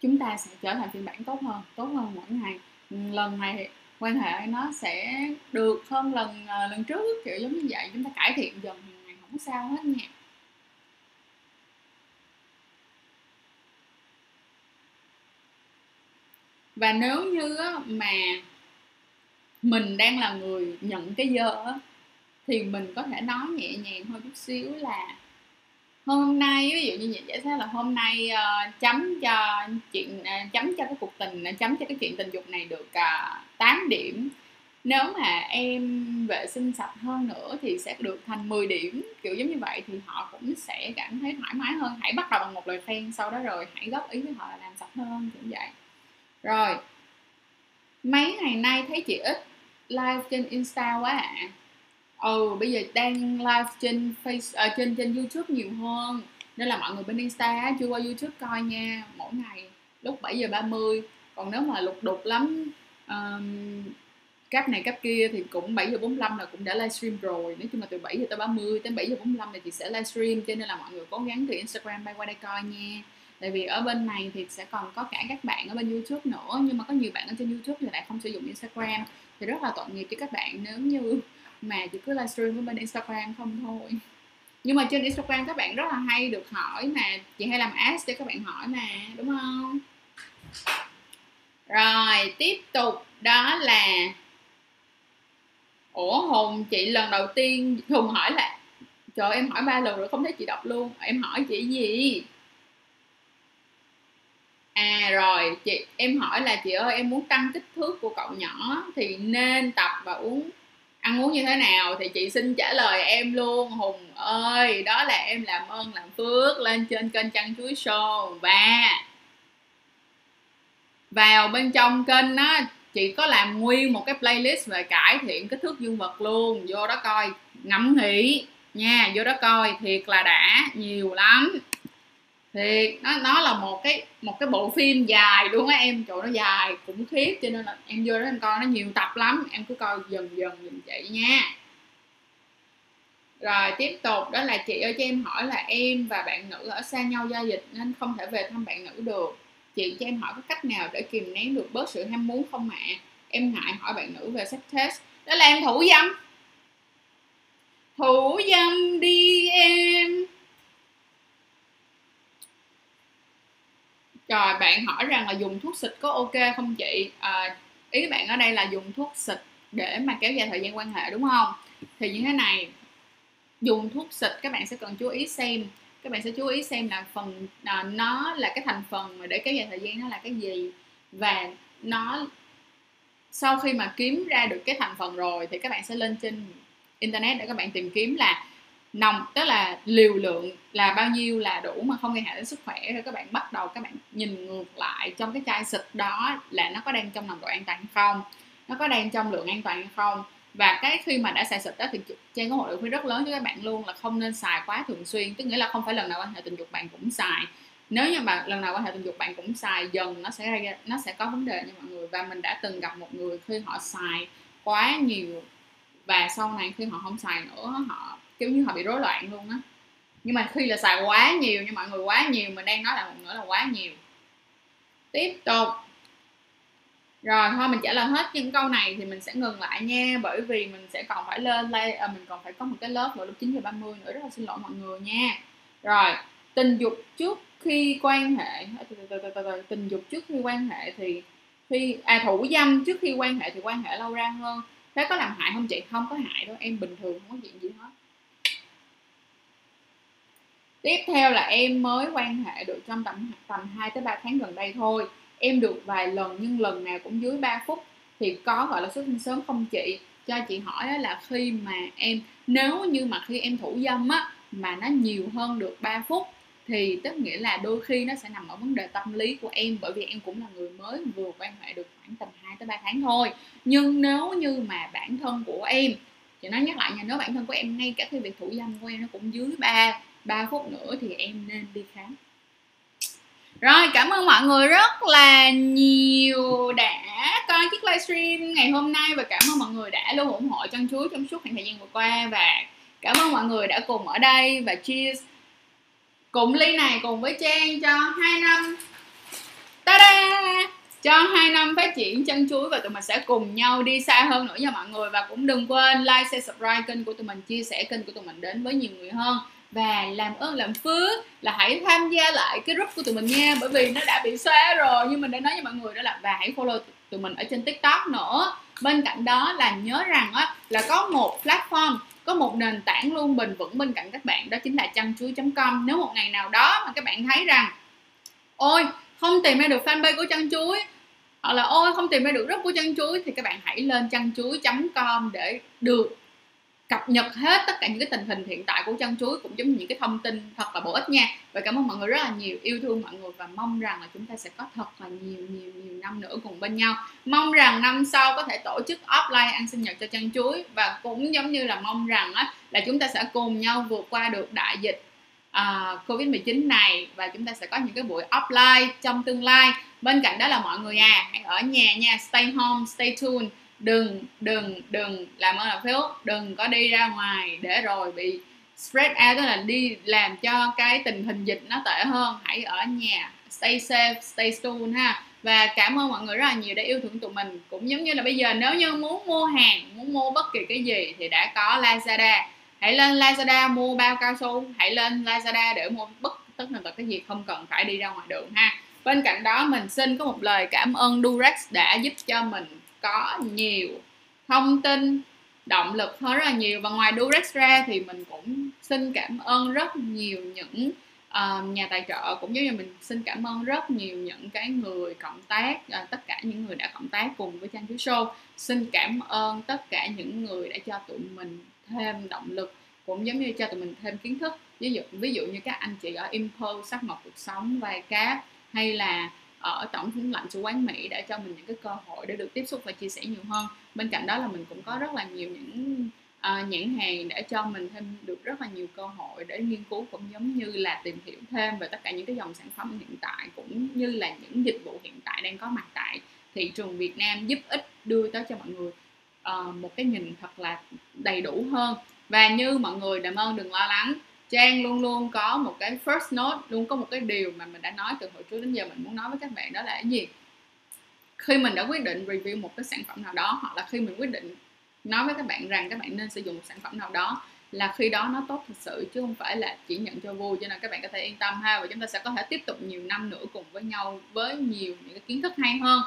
chúng ta sẽ trở thành phiên bản tốt hơn tốt hơn mỗi ngày. Ừ, lần này quan hệ nó sẽ được hơn lần ờ, lần trước kiểu giống như vậy. Chúng ta cải thiện dần hàng ngày không sao hết nha. Và nếu như mà mình đang là người nhận cái dơ thì mình có thể nói nhẹ nhàng hơn chút xíu là hôm nay ví dụ như vậy giải thích là hôm nay uh, chấm cho chuyện uh, chấm cho cái cuộc tình uh, chấm cho cái chuyện tình dục này được uh, 8 điểm. Nếu mà em vệ sinh sạch hơn nữa thì sẽ được thành 10 điểm kiểu giống như vậy thì họ cũng sẽ cảm thấy thoải mái hơn. Hãy bắt đầu bằng một lời khen sau đó rồi hãy góp ý với họ là làm sạch hơn cũng vậy. Rồi mấy ngày nay thấy chị ít live trên insta quá ạ à. Ừ bây giờ đang live trên face uh, trên trên youtube nhiều hơn. Nên là mọi người bên insta chưa qua youtube coi nha mỗi ngày lúc 7 giờ 30 còn nếu mà lục đục lắm um, cấp này cấp kia thì cũng 7 giờ 45 là cũng đã livestream rồi. Nói chung là từ 7 giờ tới 30 đến 7 giờ 45 thì chị sẽ livestream cho nên là mọi người cố gắng từ Instagram bay qua đây coi nha tại vì ở bên này thì sẽ còn có cả các bạn ở bên YouTube nữa, nhưng mà có nhiều bạn ở trên YouTube thì lại không sử dụng Instagram. Thì rất là tội nghiệp cho các bạn nếu như mà chỉ cứ livestream với bên Instagram không thôi. Nhưng mà trên Instagram các bạn rất là hay được hỏi mà, chị hay làm ads cho các bạn hỏi mà, đúng không? Rồi, tiếp tục, đó là, ủa, hùng, chị lần đầu tiên, hùng hỏi là, trời em hỏi ba lần rồi không thấy chị đọc luôn. Em hỏi chị gì? À rồi. Chị, em hỏi là, chị ơi, em muốn tăng kích thước của cậu nhỏ thì nên tập và uống, ăn uống như thế nào? Thì chị xin trả lời em luôn, hùng ơi, đó là em làm ơn, làm phước lên trên kênh chăn chuối show. Và vào bên trong kênh á, chị có làm nguyên một cái playlist về cải thiện kích thước dương vật luôn. Vô đó coi, ngẫm nghĩ nha, vô đó coi, thiệt là đã, nhiều lắm thì nó nó là một cái một cái bộ phim dài luôn á em. Chỗ nó dài, khủng khiếp. Cho nên là em vô đó em coi nó nhiều tập lắm. Em cứ coi dần dần dần chị nha. Rồi, tiếp tục. Đó là chị ơi, cho em hỏi là em và bạn nữ ở xa nhau do dịch nên không thể về thăm bạn nữ được. Chị, cho em hỏi có cách nào để kìm nén được bớt sự ham muốn không ạ? Em ngại hỏi bạn nữ về sex test. Đó là em thủ dâm. Thủ dâm đi em. Rồi bạn hỏi rằng là dùng thuốc xịt có ok không chị? À, ý bạn ở đây là dùng thuốc xịt để mà kéo dài thời gian quan hệ đúng không? Thì như thế này dùng thuốc xịt các bạn sẽ cần chú ý xem các bạn sẽ chú ý xem là phần à, nó là cái thành phần mà để kéo dài thời gian nó là cái gì và nó sau khi mà kiếm ra được cái thành phần rồi thì các bạn sẽ lên trên internet để các bạn tìm kiếm là nồng, tức là liều lượng là bao nhiêu là đủ mà không gây hại đến sức khỏe. Rồi các bạn bắt đầu các bạn nhìn ngược lại trong cái chai xịt đó là nó có đang trong nồng độ an toàn hay không, nó có đang trong lượng an toàn hay không. Và cái khi mà đã xài xịt đó thì trang có một lời khuyên rất lớn cho các bạn luôn là không nên xài quá thường xuyên. Tức nghĩa là không phải lần nào quan hệ tình dục bạn cũng xài. Nếu như mà lần nào quan hệ tình dục bạn cũng xài, dần nó sẽ ra, nó sẽ có vấn đề nha mọi người. Và mình đã từng gặp một người khi họ xài quá nhiều và sau này khi họ không xài nữa, họ kiểu như họ bị rối loạn luôn á. Nhưng mà khi là xài quá nhiều như mọi người quá nhiều mình đang nói là một nữa là quá nhiều. Tiếp tục. Rồi thôi mình trả lời hết những câu này thì mình sẽ ngừng lại nha bởi vì mình sẽ còn phải lên lay à, mình còn phải có một cái lớp vào lúc 9 giờ 30 nữa rất là xin lỗi mọi người nha. Rồi tình dục trước khi quan hệ tình dục trước khi quan hệ thì khi à thủ dâm trước khi quan hệ thì quan hệ lâu ra hơn. Thế có làm hại không chị? Không có hại đâu em bình thường không có chuyện gì hết tiếp theo là em mới quan hệ được trong tầm tầm 2 tới 3 tháng gần đây thôi. Em được vài lần nhưng lần nào cũng dưới 3 phút. Thì có gọi là xuất tinh sớm không chị? Cho chị hỏi là khi mà em, nếu như mà khi em thủ dâm á mà nó nhiều hơn được 3 phút thì tức nghĩa là đôi khi nó sẽ nằm ở vấn đề tâm lý của em bởi vì em cũng là người mới vừa quan hệ được khoảng tầm 2 tới 3 tháng thôi. Nhưng nếu như mà bản thân của em, chị nói nhắc lại nha, nếu bản thân của em ngay cả khi việc thủ dâm của em nó cũng dưới 3 3 phút nữa thì em nên đi khám. Rồi cảm ơn mọi người rất là nhiều đã coi chiếc livestream ngày hôm nay và cảm ơn mọi người đã luôn ủng hộ chân chuối trong suốt khoảng thời gian vừa qua và cảm ơn mọi người đã cùng ở đây và cheers. Cùng ly này cùng với Trang cho hai năm. Ta-da! Cho hai năm phát triển chân chuối và tụi mình sẽ cùng nhau đi xa hơn nữa nha mọi người. Và cũng đừng quên like, share, subscribe kênh của tụi mình chia sẻ kênh của tụi mình đến với nhiều người hơn và làm ơn, làm phước là hãy tham gia lại cái group của tụi mình nha, bởi vì nó đã bị xóa rồi. Nhưng mình đã nói với mọi người đó là, và hãy follow tụi mình ở trên tiktok nữa. Bên cạnh đó là nhớ rằng á, là có một platform, có một nền tảng luôn bền vững bên cạnh các bạn, đó chính là chăn chuối com. Nếu một ngày nào đó mà các bạn thấy rằng, ôi, không tìm ra được fanpage của chăn chuối, hoặc là, ôi, không tìm ra được group của chăn chuối, thì các bạn hãy lên chăn chuối com để được cập nhật hết tất cả những cái tình hình hiện tại của chân chuối cũng giống như những cái thông tin thật là bổ ích nha. Và cảm ơn mọi người rất là nhiều. Yêu thương mọi người và mong rằng là chúng ta sẽ có thật là nhiều nhiều nhiều năm nữa cùng bên nhau. Mong rằng năm sau có thể tổ chức offline ăn sinh nhật cho chân chuối và cũng giống như là mong rằng á, là chúng ta sẽ cùng nhau vượt qua được đại dịch uh, covid 19 này và chúng ta sẽ có những cái buổi offline trong tương lai. Bên cạnh đó là mọi người à hãy ở nhà nha stay home stay tuned đừng đừng đừng, làm ơn làm phiếu đừng có đi ra ngoài để rồi bị spread out, tức là đi làm cho cái tình hình dịch nó tệ hơn. Hãy ở nhà, stay safe, stay tuned ha. Và cảm ơn mọi người rất là nhiều đã yêu thương tụi mình. Cũng giống như là bây giờ, nếu như muốn mua hàng, muốn mua bất kỳ cái gì thì đã có Lazada. Hãy lên Lazada mua bao cao su. Hãy lên Lazada để mua bất tất là cái gì không cần phải đi ra ngoài đường ha. Bên cạnh đó, mình xin có một lời cảm ơn Durex đã giúp cho mình có nhiều thông tin động lực hơn rất là nhiều. Và ngoài Durex ra thì mình cũng xin cảm ơn rất nhiều những uh, nhà tài trợ cũng giống như mình xin cảm ơn rất nhiều những cái người cộng tác uh, tất cả những người đã cộng tác cùng với trang chú show. Xin cảm ơn tất cả những người đã cho tụi mình thêm động lực cũng giống như cho tụi mình thêm kiến thức. Ví dụ ví dụ như các anh chị ở Impulse sắc màu cuộc sống vai cáp hay là ở tổng thống lãnh sứ quán Mỹ đã cho mình những cái cơ hội để được tiếp xúc và chia sẻ nhiều hơn. Bên cạnh đó là mình cũng có rất là nhiều những uh, nhãn hàng để cho mình thêm được rất là nhiều cơ hội để nghiên cứu cũng giống như là tìm hiểu thêm về tất cả những cái dòng sản phẩm hiện tại cũng như là những dịch vụ hiện tại đang có mặt tại thị trường Việt Nam giúp ích đưa tới cho mọi người uh, một cái nhìn thật là đầy đủ hơn. Và như mọi người đàm ơn đừng lo lắng Trang luôn luôn có một cái first note, luôn có một cái điều mà mình đã nói từ hồi trước đến giờ mình muốn nói với các bạn đó là cái gì? Khi mình đã quyết định review một cái sản phẩm nào đó, hoặc là khi mình quyết định nói với các bạn rằng các bạn nên sử dụng một sản phẩm nào đó, là khi đó nó tốt thật sự, chứ không phải là chỉ nhận cho vui. Cho nên các bạn có thể yên tâm ha, và chúng ta sẽ có thể tiếp tục nhiều năm nữa cùng với nhau, với nhiều những cái kiến thức hay hơn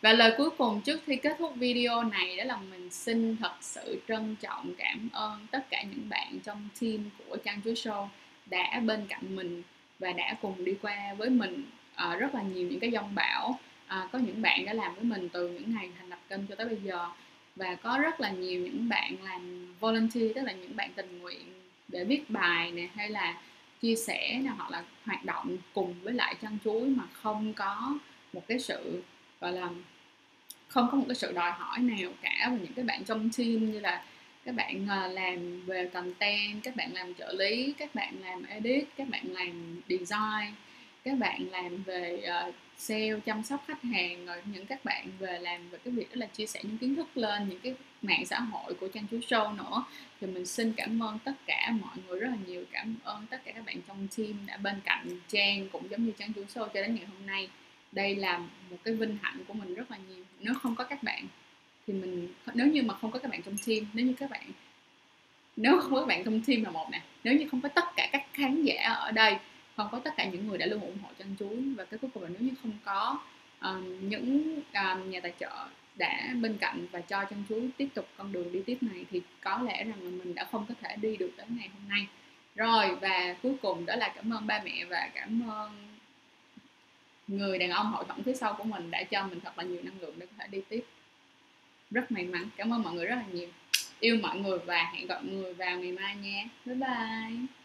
và lời cuối cùng trước khi kết thúc video này đó là mình xin thật sự trân trọng cảm ơn tất cả những bạn trong team của Trang Chuối Show đã bên cạnh mình và đã cùng đi qua với mình uh, rất là nhiều những cái dông bão. Uh, có những bạn đã làm với mình từ những ngày thành lập kênh cho tới bây giờ. Và có rất là nhiều những bạn làm volunteer tức là những bạn tình nguyện để viết bài này hay là chia sẻ hoặc là hoạt động cùng với lại chăn chuối mà không có một cái sự gọi là không có một cái sự đòi hỏi nào cả và những cái bạn trong team như là các bạn ờ, làm về content các bạn làm trợ lý các bạn làm edit các bạn làm design các bạn làm về uh, sale chăm sóc khách hàng rồi những các bạn về làm về cái việc đó là chia sẻ những kiến thức lên những cái mạng xã hội của trang chú show nữa. Thì mình xin cảm ơn tất cả mọi người rất là nhiều cảm ơn tất cả các bạn trong team đã bên cạnh trang cũng giống như trang chú show cho đến ngày hôm nay đây là một cái vinh hạnh của mình rất là nhiều. Nếu không có các bạn thì mình nếu như mà không có các bạn trong team nếu như các bạn nếu không có các bạn trong team là một nè nếu như không có tất cả các khán giả ở đây không có tất cả những người đã luôn ủng hộ chân chuối và cái cuối cùng là nếu như không có um, những um, nhà tài trợ đã bên cạnh và cho chân chuối tiếp tục con đường đi tiếp này thì có lẽ rằng là mình đã không có thể đi được đến ngày hôm nay. Rồi và cuối cùng đó là cảm ơn ba mẹ và cảm ơn người đàn ông hậu tổng phía sau của mình đã cho mình thật là nhiều năng lượng để có thể đi tiếp. Rất may mắn. Cảm ơn mọi người rất là nhiều. Yêu mọi người và hẹn gặp mọi người vào ngày mai nha. Bye bye.